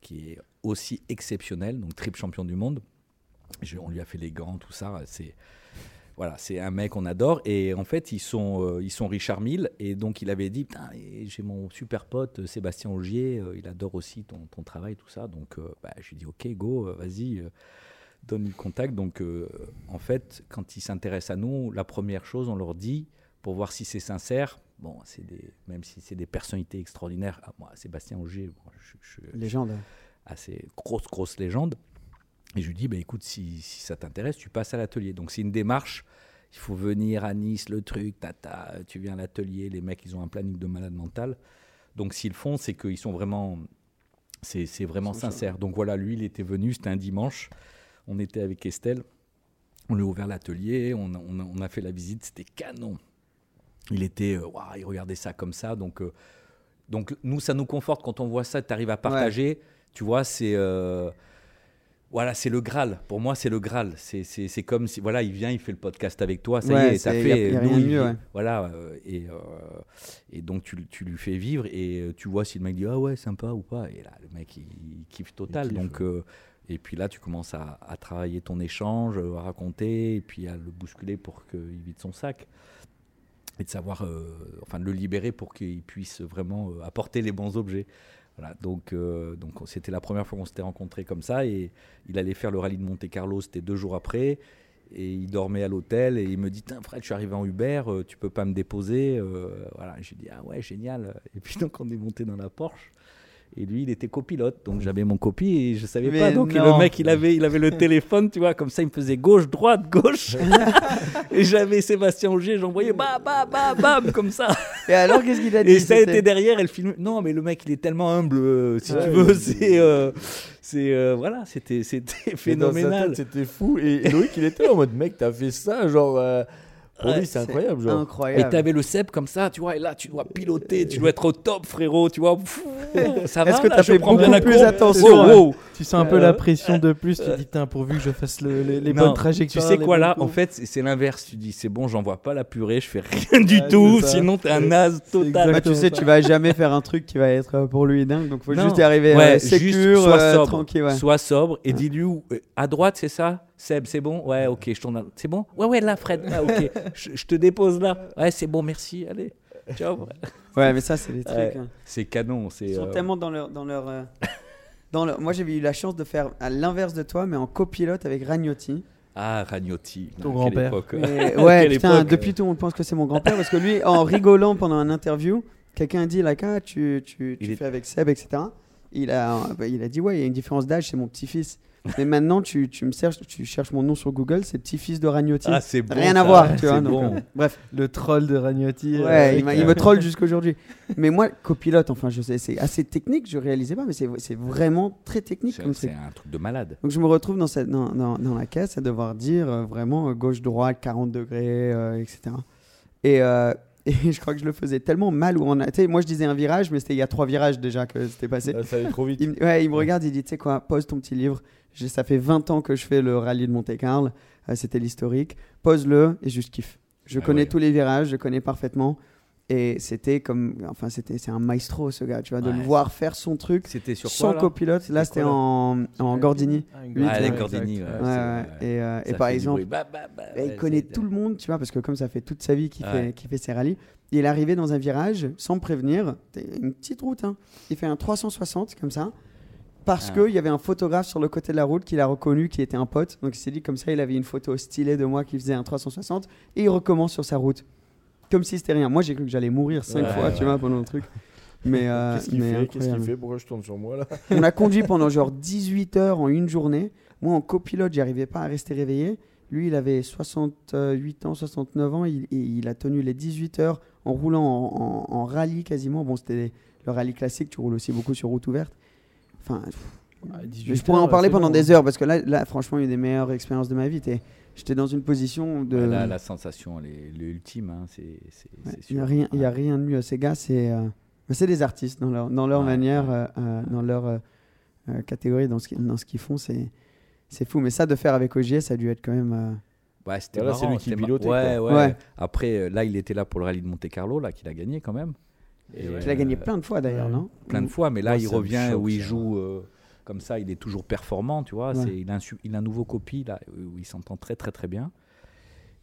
qui est aussi exceptionnel, donc triple champion du monde. Je- on lui a fait les gants, tout ça. C'est voilà, c'est un mec qu'on adore. Et en fait, ils sont, euh, ils sont Richard Mille. Et donc, il avait dit Putain, j'ai mon super pote euh, Sébastien Augier, euh, il adore aussi ton, ton travail, tout ça. Donc, euh, bah, je lui dis Ok, go, vas-y, donne-lui le contact. Donc, en fait, quand ils s'intéressent à nous, la première chose, on leur dit pour voir si c'est sincère. Bon, c'est des, même si c'est des personnalités extraordinaires. Ah, moi, Sébastien Augier, bon, je, je- je- Légende. assez grosse, grosse légende. Et je lui dis, bah, écoute, si, si ça t'intéresse, tu passes à l'atelier. Donc c'est une démarche. Il faut venir à Nice, le truc, tata, tu viens à l'atelier. Les mecs, ils ont un planning de malade mental. Donc s'ils le font, c'est qu'ils sont vraiment, c'est vraiment sincère. Donc voilà, lui, il était venu, c'était un dimanche. On était avec Estelle. On lui a ouvert l'atelier, on, a- on a- on a fait la visite, c'était canon. Il était, waouh, il regardait ça comme ça. Donc, euh, donc nous, ça nous conforte quand on voit ça, tu arrives à partager. Tu vois, c'est. euh, voilà, c'est le Graal. Pour moi, c'est le Graal. C'est- comme si, voilà, il vient, il fait le podcast avec toi, ça Ouais, y est, t'as fait. y a- y a nous, mieux, ouais. Voilà, euh, et, euh, et donc tu, tu lui fais vivre et euh, tu vois si le mec dit ah ouais, sympa ou pas. Et là, le mec, il, il kiffe total. kiffe, donc, euh, et puis là, tu commences à, à travailler ton échange, à raconter, et puis à le bousculer pour qu'il vide son sac. Et de savoir, euh, enfin, de le libérer pour qu'il puisse vraiment euh, apporter les bons objets. Voilà, donc euh, donc c'était la première fois qu'on s'était rencontrés comme ça et il allait faire le rallye de Monte Carlo, c'était deux jours après et il dormait à l'hôtel et il me dit Tain, Fred, je suis arrivé en Uber, euh, tu peux pas me déposer Euh, Voilà, j'ai dit ah ouais génial et puis donc on est monté dans la Porsche et lui il était copilote. Donc j'avais mon copie et je savais Mais pas donc le mec il avait il avait le téléphone tu vois comme ça il me faisait gauche droite gauche. Et j'avais Sébastien Auger j'envoyais bam bam bam bam comme ça Et alors, qu'est-ce qu'il a dit et ça a été derrière, elle filme. Non, mais le mec, il est tellement humble, euh, si Ouais, tu veux. C'est, euh, c'est, euh, voilà, c'était, c'était phénoménal. C'était fou. Et, et Loïc, il était en mode mec, t'as fait ça, genre. Euh, pour Ouais, lui, c'est incroyable, genre. Et Incroyable. t'avais le cep comme ça, tu vois, et là, tu dois piloter, tu dois être au top, frérot, tu vois. Pfff, ça va, Est-ce que là, t'as je fait prends bien beaucoup la plus attention, Wow, ouais. wow. Tu sens un peu Euh, la pression de plus. Tu dis, tiens, pourvu que je fasse le- les, les Non, bonnes trajectoires. Tu sais quoi là En fait, c'est c'est l'inverse. Tu dis, c'est bon, j'envoie pas la purée, je fais rien du tout, sinon t'es un naze total. Bah, tu sais, tu vas jamais faire un truc qui va être euh, pour lui dingue, donc faut Non. juste y arriver Ouais, euh, juste sécure, sois euh, sobre, tranquille. Ouais. Sois sobre et dis-lui euh, à droite, c'est ça? Seb, c'est bon? Ouais, ok, je tourne. à- C'est bon? Ouais, ouais, là, Fred. Ah, ok, je, je te dépose là. Ouais, c'est bon, merci. Allez, ciao. Ouais, mais ça, c'est des trucs. Ouais, hein. C'est canon. Ils sont euh, tellement dans leur. Dans leur, euh, dans leur... Moi, j'avais eu la chance de faire à l'inverse de toi, mais en copilote avec Ragnotti. Ah, Ragnotti. Ton grand-père. ouais, putain, époque. depuis tout le monde pense que c'est mon grand-père parce que lui, en rigolant pendant un interview, quelqu'un a dit, like, ah, tu, tu, tu est- fais avec Seb, etc. Il a, bah, il a dit, ouais, il y a une différence d'âge, c'est mon petit-fils. Mais maintenant, tu, tu me cherches, tu cherches mon nom sur Google, c'est petit-fils de Ragnotti. Ah, c'est bon. Rien ça. à voir, tu vois. Donc, bon. euh, bref. Le troll de Ragnotti. euh, Ouais, il, il euh, me troll jusqu'aujourd'hui. Mais moi, copilote, enfin, je sais, c'est assez technique, je réalisais pas, mais c'est c'est vraiment très technique C'est comme c'est truc. un truc de malade. Donc je me retrouve dans, cette, dans, dans, dans la caisse à devoir dire euh, vraiment euh, gauche-droite, 40 degrés, euh, etc. Et, euh, Et je crois que je le faisais tellement mal où on a. tu sais, moi, je disais un virage, mais c'était il y a trois virages déjà que c'était passé. Ah, ça allait trop vite. Il, me- ouais, il me regarde, il dit, tu sais quoi, pose ton petit livre. Ça fait 20 ans que je fais le rallye de Monte-Carlo. Euh, C'était l'historique. Pose-le et juste kiffe. Je Ah connais ouais. tous les virages, je connais parfaitement. Et c'était comme. Enfin, c'était c'est un maestro, ce gars, tu vois, de le voir faire son truc C'était sur quoi, copilote. Là, c'était en, en Gordini. Ah, Lui, Ah, vois. Gordini, ouais, Ouais. Et, euh, et par exemple. Bah, bah, bah, il connaît tout le monde, tu vois, parce que comme ça fait toute sa vie qu'il fait, qu'il fait ses rallyes, il est arrivé dans un virage sans prévenir, une petite route, hein. il fait un 360 comme ça, parce Ah. qu'il y avait un photographe sur le côté de la route qu'il a reconnu, qui était un pote, donc il s'est dit comme ça, il avait une photo stylée de moi qui faisait un 360, et il recommence sur sa route, comme si c'était rien. Moi j'ai cru que j'allais mourir cinq Ouais, fois, tu vois, pendant le truc. Mais, euh, Qu'est-ce qu'il fait qu'il incroyable. fait? Pourquoi je tourne sur moi là? On a conduit pendant genre 18 heures en une journée. Moi, en copilote, j'arrivais pas à rester réveillé. Lui, il avait 68 ans, 69 ans. Il a tenu les 18 heures en roulant en, en- en rallye quasiment. Bon, c'était le rallye classique. Tu roules aussi beaucoup sur route ouverte. Enfin, Ah, mais 18 je pourrais en heures, parler pendant des hein. heures parce que là, là, franchement, une des meilleures expériences de ma vie. T'es- J'étais dans une position de. Ouais, là, la sensation, elle est l'ultime. Hein, c'est, c'est, Ouais, c'est Il n'y a, rien- il y a rien de mieux. Ces gars, c'est euh, c'est des artistes dans leur, dans leur Ouais, manière, euh, euh, dans leur euh, euh, catégorie, dans ce qu'ils dans ce qu'ils font. C'est c'est fou. Mais ça, de faire avec Ogier, ça a dû être quand même. euh, Ouais, c'était c'est lui qui pilotait, Ouais, ouais. Ouais. Après, euh, là, il était là pour le rallye de Monte Carlo, là, qu'il a gagné quand même. Et, qu'il a gagné plein de fois d'ailleurs, ouais. non plein de fois, mais là, il revient où il joue euh, comme ça, il est toujours performant, tu vois. Ouais. Il, a un, su- il a un nouveau copie, là, où il s'entend très, très, très bien.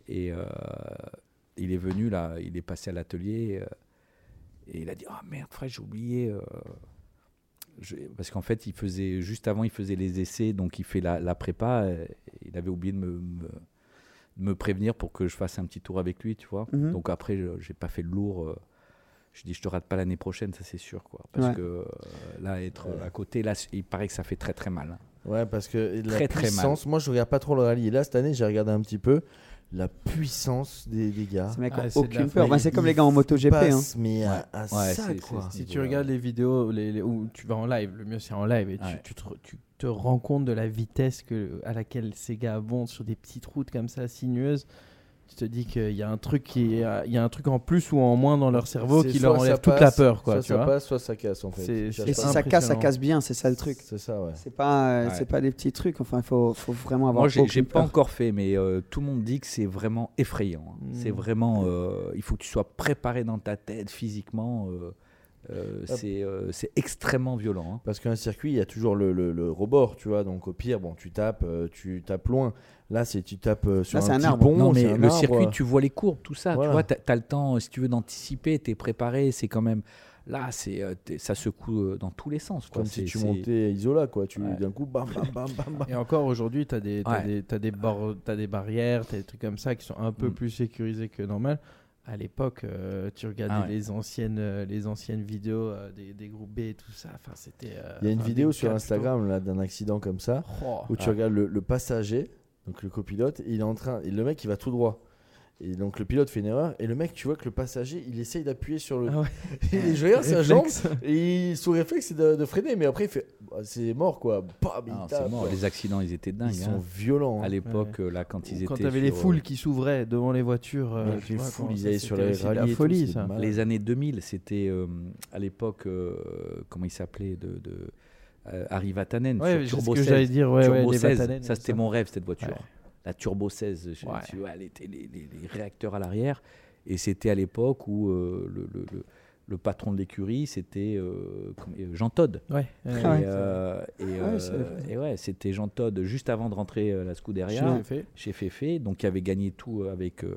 Et euh, il est venu, là, il est passé à l'atelier, euh, et il a dit Ah merde, frère, j'ai oublié. euh, je- Parce qu'en fait, il faisait, juste avant, il faisait les essais, donc il fait la, la prépa. il avait oublié de me, me- de me prévenir pour que je fasse un petit tour avec lui, tu vois. Mhm. Donc après, je- j'ai pas fait le lourd. Euh, je dis, je te rate pas l'année prochaine, ça c'est sûr, quoi. Parce Ouais. que euh, là, être à côté, là, il paraît que ça fait très très mal. hein. Ouais, parce que la Très, très mal. puissance, moi je regarde pas trop le rallye. Et là, cette année, j'ai regardé un petit peu la puissance des, des gars. Ces mecs Ah, la aucune peur. Bah, c'est comme les gars en MotoGP. Hein. passent, mais à, à Ouais, ça, c'est- quoi. c'est- Si tu niveau-là, regardes les vidéos les, les- où tu vas en live, le mieux c'est en live et tu, Ouais. tu te, re- tu te rends compte de la vitesse que, à laquelle ces gars vont sur des petites routes comme ça sinueuses. Tu te dis qu'il y a un truc qui est- il y a un truc en plus ou en moins dans leur cerveau qui leur enlève toute la peur quoi Soit tu ça vois passe, soit ça casse en fait. Et si ça casse, ça casse bien. C'est ça le truc. C'est ça, ouais. C'est pas, euh, Ouais. c'est pas des petits trucs. Enfin, il faut, faut vraiment avoir. Moi, j'ai, pas peur. encore fait, mais euh, tout le monde dit que c'est vraiment effrayant. hein. C'est vraiment, euh, il faut que tu sois préparé dans ta tête physiquement. Euh, euh, Ah. c'est, euh, c'est extrêmement violent. hein. Parce qu'un circuit, il y a toujours le, le, le rebord, tu vois. Donc au pire, bon, tu tapes, euh, tu tapes loin. Là, c'est tu tapes euh, sur Là, un, c'est un petit arbre. pont. non, mais un le arbre. circuit, tu vois les courbes, tout ça. Voilà. Tu vois, tu as, le temps, si tu veux, d'anticiper, tu es préparé. C'est quand même. Là, c'est, ça secoue dans tous les sens. Quoi. Comme si tu montais à Isola, quoi. Tu Ouais. d'un coup, bam, bam, bam, bam, bam. et encore aujourd'hui tu as des t'as Ouais. des, t'as des, bar- t'as des barrières t'as des trucs comme ça qui sont un peu Mm. plus sécurisés que normal à l'époque euh, tu regardais Ah ouais. les anciennes euh, les anciennes vidéos euh, des, des groupes B et tout ça enfin c'était euh, Il y a une vidéo sur Instagram là d'un accident comme ça Oh. où tu regardes le, le passager, donc le copilote, il est en train, et le mec il va tout droit. Et donc le pilote fait une erreur et le mec tu vois que le passager il essaye d'appuyer sur le. Ah ouais. et je regarde sa jambe et il, son réflexe c'est de, de freiner mais après il fait bah, c'est mort quoi. Bam, il Non, tape, c'est mort. quoi. Les accidents, ils étaient dingues. Ils hein. sont violents. À hein. l'époque, euh, là, quand ils quand étaient. tu avais les sur, euh, foules qui s'ouvraient devant les voitures euh, les vois, foules, ils allaient sur les rallyes la tout, folie ça. Les années 2000, c'était euh, à l'époque, euh, comment il s'appelait de, de euh, Harry Vatanen Ouais, sur c'est Turbo ce que 16. j'allais dire, ouais, Turbo ouais, les 16, Vatanen, ça c'était mon rêve cette voiture. La Turbo 16, je- Ouais. tu vois, elle était les, les- les réacteurs à l'arrière. Et c'était à l'époque où euh, le, le- le- le patron de l'écurie, c'était euh, euh, Jean Todt. Ouais, Et, ouais, ouais. euh, et, Ouais, euh, c'est- et ouais, c'était Jean Todt juste avant de rentrer à la Scuderia Chez Fefe. chez Fefe, donc qui avait gagné tout avec, euh,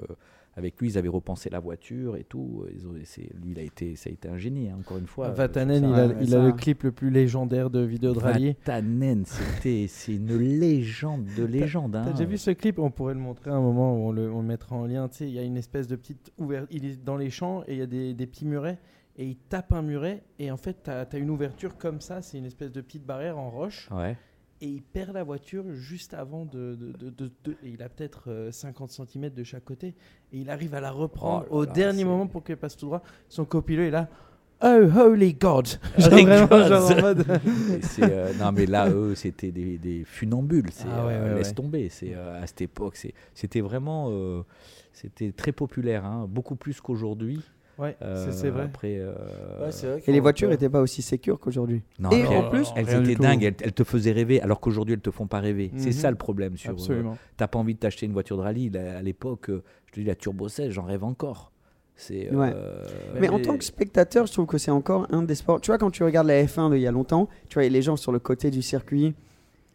avec lui. Ils avaient repensé la voiture et tout. Lui, il a été, ça a été un génie, hein, encore une fois. Vatanen, il, a, il ça. a le clip le plus légendaire de vidéo de rallye. Vatanen, c'était, c'est une légende de légende. T'as hein. déjà vu ce clip? On pourrait le montrer à un moment où on le, on le mettra en lien. Tu sais, il y a une espèce de petite ouverture. Il est dans les champs et il y a des, des petits murets. Et il tape un muret. Et en fait, tu as, une ouverture comme ça. C'est une espèce de petite barrière en roche. Ouais. Et il perd la voiture juste avant de. de- de- de- de- et il a peut-être euh, 50 cm de chaque côté. Et il arrive à la reprendre Oh là au là, dernier moment pour qu'elle passe tout droit. Son copilote est là. Oh, holy God Genre vraiment, God. genre en mode- euh, non, mais là, eux, c'était des, des funambules. Ah ouais, euh, ouais, laisse ouais. tomber. C'est, euh, à cette époque, c'était vraiment. euh, c'était très populaire, hein, beaucoup plus qu'aujourd'hui. Ouais, Euh, c'est- c'est vrai. Après, euh, Et les voitures n'étaient pas aussi sécures qu'aujourd'hui. Non, et mais en elles- plus, elles étaient dingues, elles, elles te faisaient rêver, alors qu'aujourd'hui elles te font pas rêver. C'est Mhm. ça le problème sur. euh, Absolument. T'as pas envie de t'acheter une voiture de rallye. à l'époque, euh, je te dis la Turbo 16, j'en rêve encore. C'est. Ouais. euh, Mais en tant que spectateur, je trouve que c'est encore un des sports. Tu vois, quand tu regardes la F1 d'il y a longtemps, tu vois, les gens sur le côté du circuit,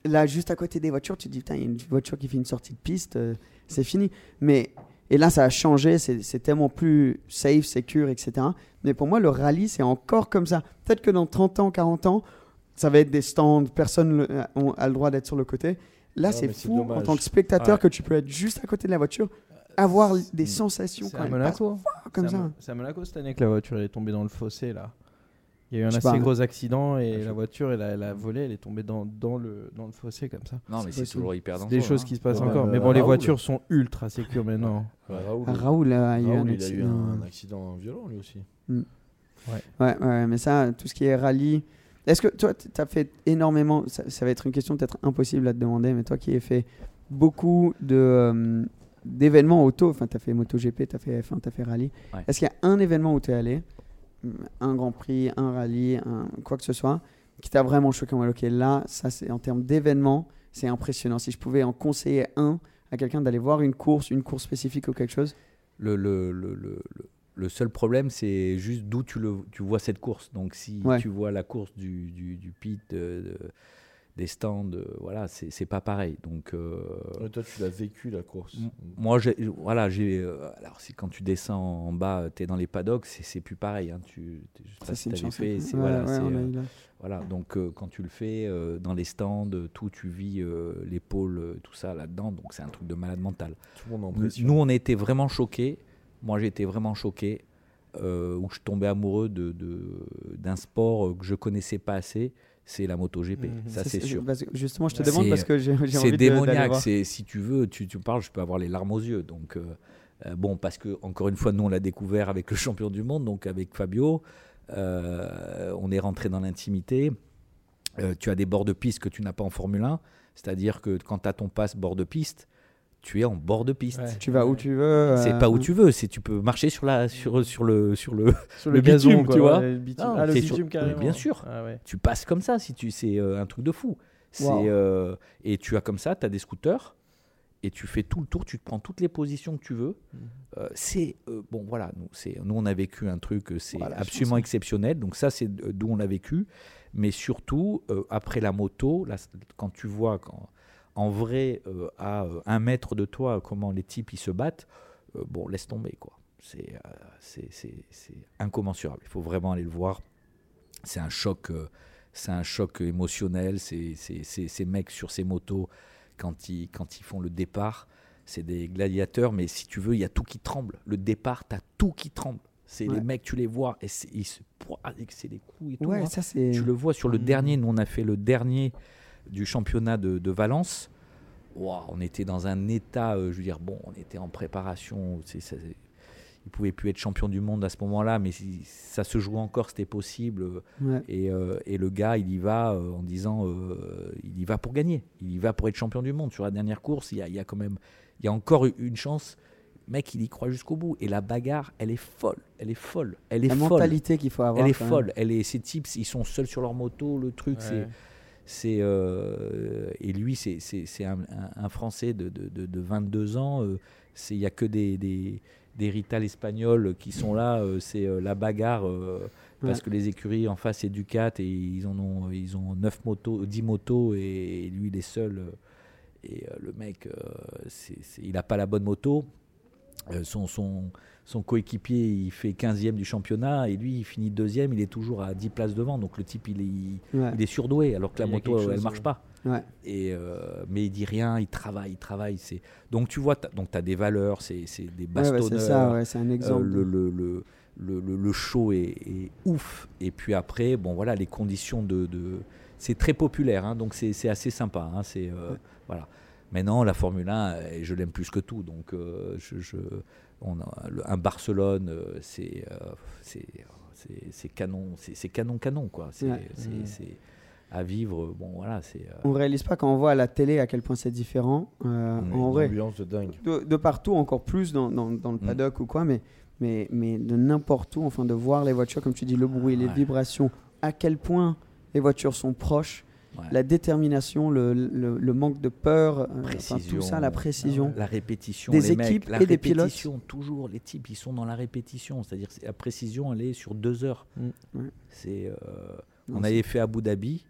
là, juste à côté des voitures, tu te dis, putain, il y a une voiture qui fait une sortie de piste, euh, c'est fini. Mais, et là, ça a changé, c'est tellement plus safe, secure, etc. Mais pour moi, le rallye, c'est encore comme ça. Peut-être que dans 30 ans, 40 ans, ça va être des stands, personne le- a, le droit d'être sur le côté. Là, c'est fou en tant que spectateur Ouais. que tu peux être juste à côté de la voiture, avoir des sensations C'est quand à même Monaco. pas- comme C'est à ça. C'est à Monaco cette année que la voiture est tombée dans le fossé là. Il y a eu un assez pas. gros accident et la voiture elle a, elle a volé, elle est tombée dans, dans, le, dans le fossé comme ça. Non, mais c'est toujours hyper dangereux, des choses hein. qui se passent Ouais, encore. même, Mais euh, bon, les voitures sont ultra sécures maintenant. Ouais, Raoul, Ah, Raoul a eu un Raoul, il a eu accident. un accident violent lui aussi. Mm. Ouais. Ouais, ouais, mais ça, tout ce qui est rallye. Est-ce que toi, tu as fait énormément. Ça, ça va être une question peut-être impossible à te demander, mais toi qui as fait beaucoup de, euh, d'événements auto, enfin, tu as fait MotoGP, tu as fait F1, tu as fait rallye. Ouais. Est-ce qu'il y a un événement où tu es allé, un Grand Prix, un rallye, un, quoi que ce soit, qui t'a vraiment choqué en mode, Ok, là, ça, c'est en termes d'événements, c'est impressionnant. Si je pouvais en conseiller un à quelqu'un d'aller voir une course, une course spécifique ou quelque chose. le, le, le, le, le- seul problème, c'est juste d'où tu, le, tu vois cette course. Donc, si Ouais. tu vois la course du, du, du pit, de- de- des stands, euh, voilà, c'est c'est pas pareil. Donc, euh, toi, tu l'as vécu la course. Moi, voilà, j'ai. euh, alors, si quand tu descends en bas, tu es dans les paddocks, c'est, c'est plus pareil. Hein, tu, Ça, si c'est chance. fait. C'est, Ouais, voilà, ouais, c'est, euh, eu là. voilà, donc euh, quand tu le fais euh, dans les stands, tout, tu vis euh, l'épaule, tout ça là-dedans. Donc, c'est un truc de malade mental. Tout le monde en Nous, on été vraiment choqués. Moi, j'ai été vraiment choqué. euh, où je tombais amoureux de, de- d'un sport que je connaissais pas assez, c'est la MotoGP. Mhm. Ça, c'est c'est- sûr. justement, je te C'est- demande parce que j'ai, c'est envie de- d'aller démoniaque. C'est si tu veux, tu, tu parles, je peux avoir les larmes aux yeux. Donc euh, euh, bon, parce que encore une fois, nous on l'a découvert avec le champion du monde, donc avec Fabio. Euh, on est rentré dans l'intimité. Euh, tu as des bords de piste que tu n'as pas en Formule 1, c'est-à-dire que quand tu as ton passe bord de piste, tu es en bord de piste. Ouais. Tu vas où tu veux. C'est euh, pas où tu veux, c'est tu peux marcher sur la sur sur le sur le Sur le le, gazon, bitume, quoi, tu vois. ouais, le bitume. Non, ah, le bitume sur- carrément. Bien sûr. Ah ouais. Tu passes comme ça si tu c'est euh, un truc de fou. C'est Wow. euh, et tu as comme ça, tu as des scooters et tu fais tout le tour, tu te prends toutes les positions que tu veux. Mhm. Euh, c'est euh, bon voilà, nous c'est nous on a vécu un truc c'est Voilà, je absolument exceptionnel. Donc ça c'est d'où on l'a vécu, mais surtout euh, après la moto, là, quand tu vois quand, en vrai euh, à euh, un mètre de toi comment les types ils se battent, euh, bon laisse tomber quoi. C'est c'est c'est- c'est incommensurable. Il faut vraiment aller le voir. C'est un choc. c'est un choc émotionnel. C'est c'est- c'est- ces mecs sur ces motos, quand ils, quand ils font le départ, c'est des gladiateurs, mais si tu veux, il y a tout qui tremble. Le départ, tu as tout qui tremble. C'est les mecs, tu les vois, et c'est- des coups et tout. Ouais, hein. ça. Tu le vois sur le Mhm. dernier. Nous, on a fait le dernier du championnat de, de Valence. Ouah, on était dans un état, euh, je veux dire, bon, on était en préparation. c'est- ça- il pouvait plus être champion du monde à ce moment-là, mais si ça se jouait encore, c'était possible. Ouais. Et, euh, et le gars, il y va euh, en disant, euh, il y va pour gagner. Il y va pour être champion du monde. Sur la dernière course, il y a, il y a quand même, il y a encore une chance. Mec, il y croit jusqu'au bout. Et la bagarre, elle est folle. Elle est folle. Elle est La folle. mentalité qu'il faut avoir. Elle est folle. Elle est, ces types, ils sont seuls sur leur moto. Le truc, Ouais. c'est, euh, et lui, c'est, c'est, c'est un, un- Français de, de, de- de 22 ans. euh, c'est, il y a que des, des, des Rital espagnols qui sont là. euh, c'est la bagarre. parce Ouais. que les écuries en face c'est Ducat et ils en ont ils ont 9 motos 10 motos et lui il est seul et le mec c'est, c'est- il a pas la bonne moto son, son, son coéquipier il fait 15e du championnat et lui il finit deuxième il est toujours à 10 places devant donc le type il est, il, Ouais. il est surdoué alors que la Il moto quelque elle chose, marche ouais. pas Ouais. et euh, mais il dit rien il travaille il travaille c'est donc tu vois t'as, donc tu as des valeurs c'est, c'est des bastonneurs ouais, c'est ça, ouais, c'est un euh, exemple. le, le, le, le, le- le show est, est ouf. Et puis après, bon voilà, les conditions de. de- c'est très populaire, hein, donc c'est c'est assez sympa. hein, c'est euh, voilà. Maintenant, la Formule 1, euh, je l'aime plus que tout. Donc, euh, je, je- on a, le- un Barcelone, euh, c'est c'est canon, c'est canon canon quoi. C'est Ouais. c'est- c'est à vivre. Bon voilà, c'est. euh, On réalise pas quand on voit à la télé à quel point c'est différent. euh, en vrai, ambiance de dingue. de, de partout, encore plus dans, dans, dans le Mm. paddock ou quoi, mais, mais, mais de n'importe où, enfin de voir les voitures, comme tu dis, le bruit, les vibrations, à quel point les voitures sont proches, Ouais. la détermination, le, le, le manque de peur, euh, enfin, tout ça, la précision. La répétition. Des les mecs, équipes la et des pilotes. répétition, toujours, les types, ils sont dans la répétition. C'est-à-dire la précision, elle est sur deux heures. Mm. C'est, euh, on avait fait Abu Dhabi.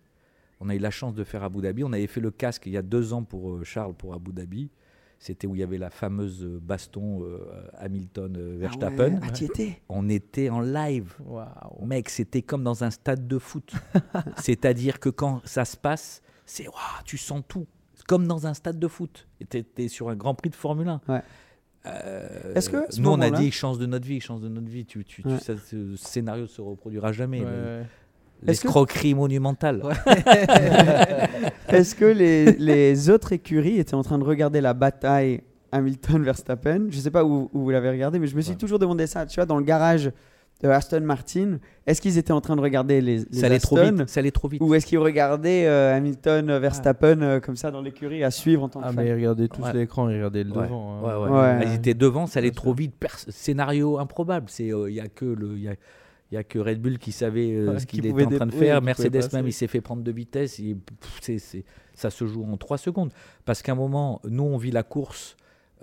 On a eu la chance de faire Abu Dhabi. On avait fait le casque il y a deux ans pour euh, Charles pour Abu Dhabi. C'était où il y avait la fameuse euh, baston euh, Hamilton-Verstappen. Ah ouais, ah, étais? On était en live. Mec, c'était comme dans un stade de foot. C'est-à-dire que quand ça se passe, c'est waouh, tu sens tout. Comme dans un stade de foot. T'es- t'es sur un Grand Prix de Formule 1. Ouais. Euh, Est-ce que, ce nous on a dit chance de notre vie, chance de notre vie. Tu, tu, tu- ça, ce scénario se reproduira jamais. Ouais, mais que- L'escroquerie monumentale. Est-ce que les, les autres écuries étaient en train de regarder la bataille Hamilton-Verstappen? Je sais pas où, où vous l'avez regardé, mais je me suis toujours demandé ça. Tu vois, dans le garage de Aston Martin, est-ce qu'ils étaient en train de regarder les, les ça allait trop vite. Ça allait trop vite. Ou est-ce qu'ils regardaient euh, Hamilton-Verstappen euh, comme ça dans l'écurie à suivre en tant que Ah, fan? mais regardez tous Ouais. l'écran, regardez le Ouais. devant. hein. Ouais, ouais. Ouais. Ils étaient devant, ça allait trop vite. Pers- scénario improbable. C'est il y a que le y a, y a que Red Bull qui savait euh, Ouais, ce qui qu'il était en train de oui, faire. Mercedes même, il s'est fait prendre de vitesse. Il- pff, ça se joue en 3 secondes. Parce qu'à un moment, nous on vit la course,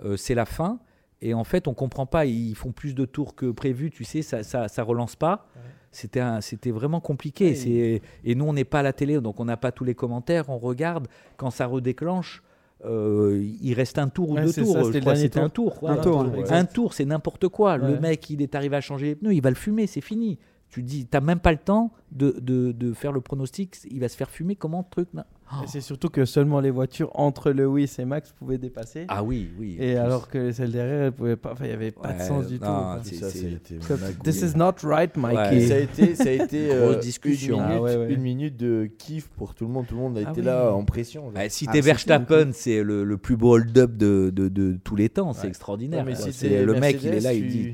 euh, c'est la fin. Et en fait, on comprend pas. Ils font plus de tours que prévu. Tu sais, ça, ça, ça relance pas. C'était vraiment compliqué. Ouais, Et nous, on n'est pas à la télé, donc on n'a pas tous les commentaires. On regarde quand ça redéclenche. Euh, il reste un tour ou Ouais, deux c'est tour. ça, je c'était crois un tour. Un tour, ouais. C'est n'importe quoi. Le mec, il est arrivé à changer les pneus, il va le fumer, c'est fini. Tu dis, t'as même pas le temps de, de, de faire le pronostic, il va se faire fumer, comment le truc Et c'est surtout que seulement les voitures entre Lewis et Max pouvaient dépasser. Ah oui, oui. Et alors que celles derrière, elles pouvaient pas. Enfin, il n'y avait pas de sens du tout. non, c'est- ça. This is not right, Mikey. Ça a été, ça a été euh, Grosse discussion. Une minute, Ah ouais, ouais. une minute de kiff pour tout le monde. Tout le monde a Ah été oui. là en pression. Ouais, si Ah, t'es Verstappen, c'est le, le plus beau hold-up de, de, de tous les temps, c'est extraordinaire. Mais si le mec, il est là, il dit,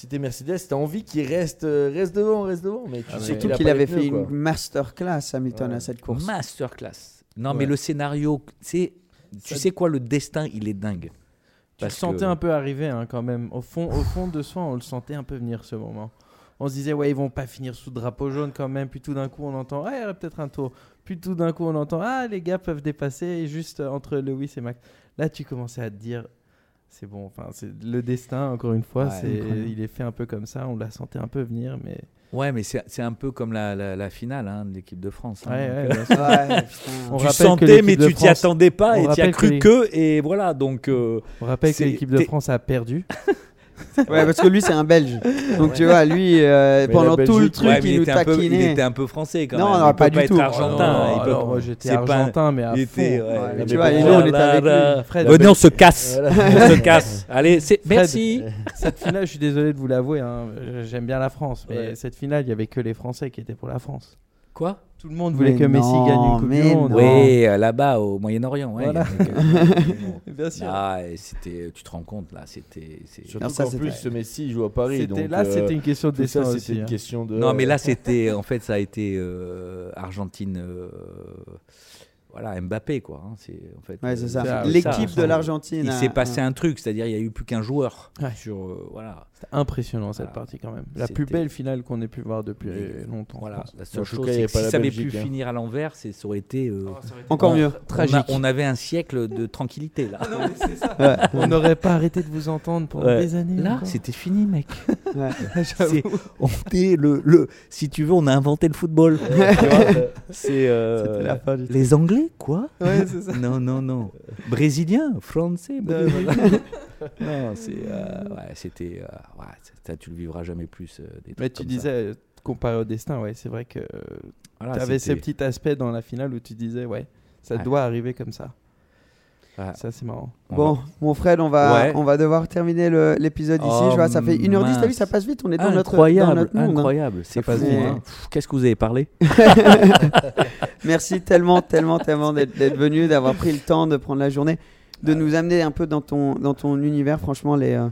Si t'es Mercedes, t'as envie qu'il reste, euh, reste devant, reste devant. Mais tu Ah, sais qu'il avait fait pneus, une masterclass Hamilton Ouais. à cette course. masterclass. Non, Ouais. mais le scénario, c'est, tu Ça- sais quoi, le destin, il est dingue. Tu le sentais que- un peu arriver hein, quand même. Au fond, au fond de soi, on le sentait un peu venir ce moment. On se disait, ouais, ils vont pas finir sous drapeau jaune quand même. Puis tout d'un coup, on entend, ah, il y aurait peut-être un tour. Puis tout d'un coup, on entend, ah, les gars peuvent dépasser et juste euh, entre Lewis et Max. Là, tu commençais à te dire, c'est bon. Enfin, c'est le destin, encore une fois. Ouais, c'est, il est fait un peu comme ça. On la sentait un peu venir, mais. Ouais, mais c'est c'est un peu comme la, la, la finale hein, de l'équipe de France. hein. Ouais, Donc, ouais, euh. Ouais. On tu sentais, mais tu t'y attendais pas on et tu as cru que que, et voilà. Donc, euh, On rappelle que l'équipe de France a perdu. Ouais, parce que lui, c'est un Belge. Donc, tu vois, lui, euh, pendant tout le truc, ouais, il, il, nous était un peu, il taquinait. était un peu français quand Non, même. non, il pas peut du pas tout. être argentin. Oh, il peut- alors, moi, j'étais argentin, mais à il fond. Ouais, tu vois, et nous, on était avec lui. Fred, Venez, on se casse. On se casse. Allez, c'est merci. Cette finale, je suis désolé de vous l'avouer, hein, j'aime bien la France, mais cette finale, il y avait que les Français qui étaient pour la France. Quoi Tout le monde voulait Mais que Messi non, gagne une Coupe du Monde. Oui, euh, là-bas au Moyen-Orient. ouais, Voilà. Bien sûr. Ah, et c'était, tu te rends compte là, c'était. c'est- Surtout Non, ça, qu'en c'était- plus, ce Messi il joue à Paris. C'était- donc, là, euh, c'était une question de ça, c'était aussi. une hein. question de. Non, mais là, c'était. En fait, ça a été euh, Argentine. Voilà, Mbappé, quoi. hein, c'est, en fait, Ouais, c'est euh, ça. ça, L'équipe ça, de l'Argentine. Il a- s'est passé un truc, c'est-à-dire il n'y a eu plus qu'un joueur. Ouais. Sur, euh, voilà. C'était impressionnant cette Voilà. partie quand même. La plus C'était- belle finale qu'on ait pu voir depuis longtemps. je Voilà, pense. la seule En tout chose, cas, il y c'est avait que pas si la ça avait Belgique, pu hein. finir à l'envers, c'est, ça aurait été. euh, Encore on- mieux. on a-. On, avait un siècle de tranquillité là. Ouais. On n'aurait pas arrêté de vous entendre pendant Ouais. des années. Là, encore. c'était fini, mec. Ouais. C'est- on le, le, si tu veux, on a inventé le football. Tu vois, c'est euh, C'était la fin du les Anglais, quoi? Ouais, c'est ça. Non, non, non. Brésilien, français. non, euh, ouais, c'était, euh, ouais, tu le vivras jamais plus. euh, des Mais tu disais, euh, comparé au destin, ouais, c'est vrai que Voilà, tu avais ce petit aspect dans la finale où tu disais, ouais, ça doit arriver comme ça. Ouais. Ça, c'est marrant. On Bon, va- mon Fred, on va, Ouais. on va devoir terminer l'épisode ici. Oh, je vois, ça fait 1h10. T'as vu, ça passe vite. On est dans notre, dans incroyable, notre monde. hein. incroyable. C'est passe fou, hein. Pff, Qu'est-ce que vous avez parlé Merci tellement, tellement, tellement d'être venu, d'avoir pris le temps de prendre la journée, de nous amener un peu dans ton, dans ton univers. Franchement, les, euh,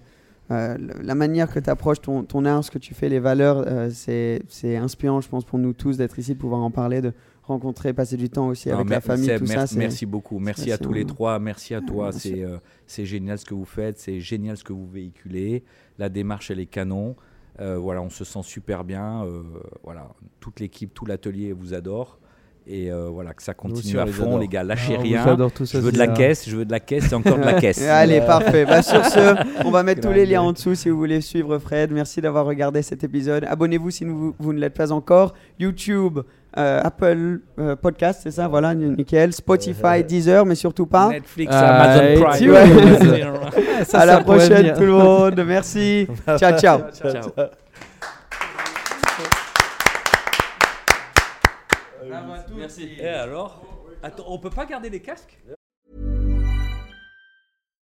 euh, la manière que tu approches ton, ton art, ce que tu fais, les valeurs, euh, c'est c'est inspirant, je pense, pour nous tous d'être ici, de pouvoir en parler, de rencontrer, passer du temps aussi Non, avec la famille, tout ça. merci, c'est- merci beaucoup. Merci à tous les trois. Merci à toi. C'est sûr. euh, c'est génial ce que vous faites. C'est génial ce que vous véhiculez. La démarche, elle est canon. Euh, voilà, on se sent super bien. Euh, voilà, toute l'équipe, tout l'atelier vous adore. Et euh, voilà, que ça aussi, continue on à fond, les gars. Lâchez Ah, rien. je veux de la caisse, je veux de la caisse et encore de la caisse. Allez, parfait. Bah, sur ce, on va mettre tous les liens en dessous si vous voulez suivre Fred. Merci d'avoir regardé cet épisode. Abonnez-vous si vous, vous ne l'êtes pas encore. YouTube, euh, Apple euh, Podcast, c'est ça Voilà, nickel. Spotify, Deezer, mais surtout pas. Netflix, Amazon Prime. Ouais. Ça, à la ça prochaine, tout le monde. Merci. ciao, ciao. Ciao. Merci. Et alors? Attends, on peut pas garder les casques?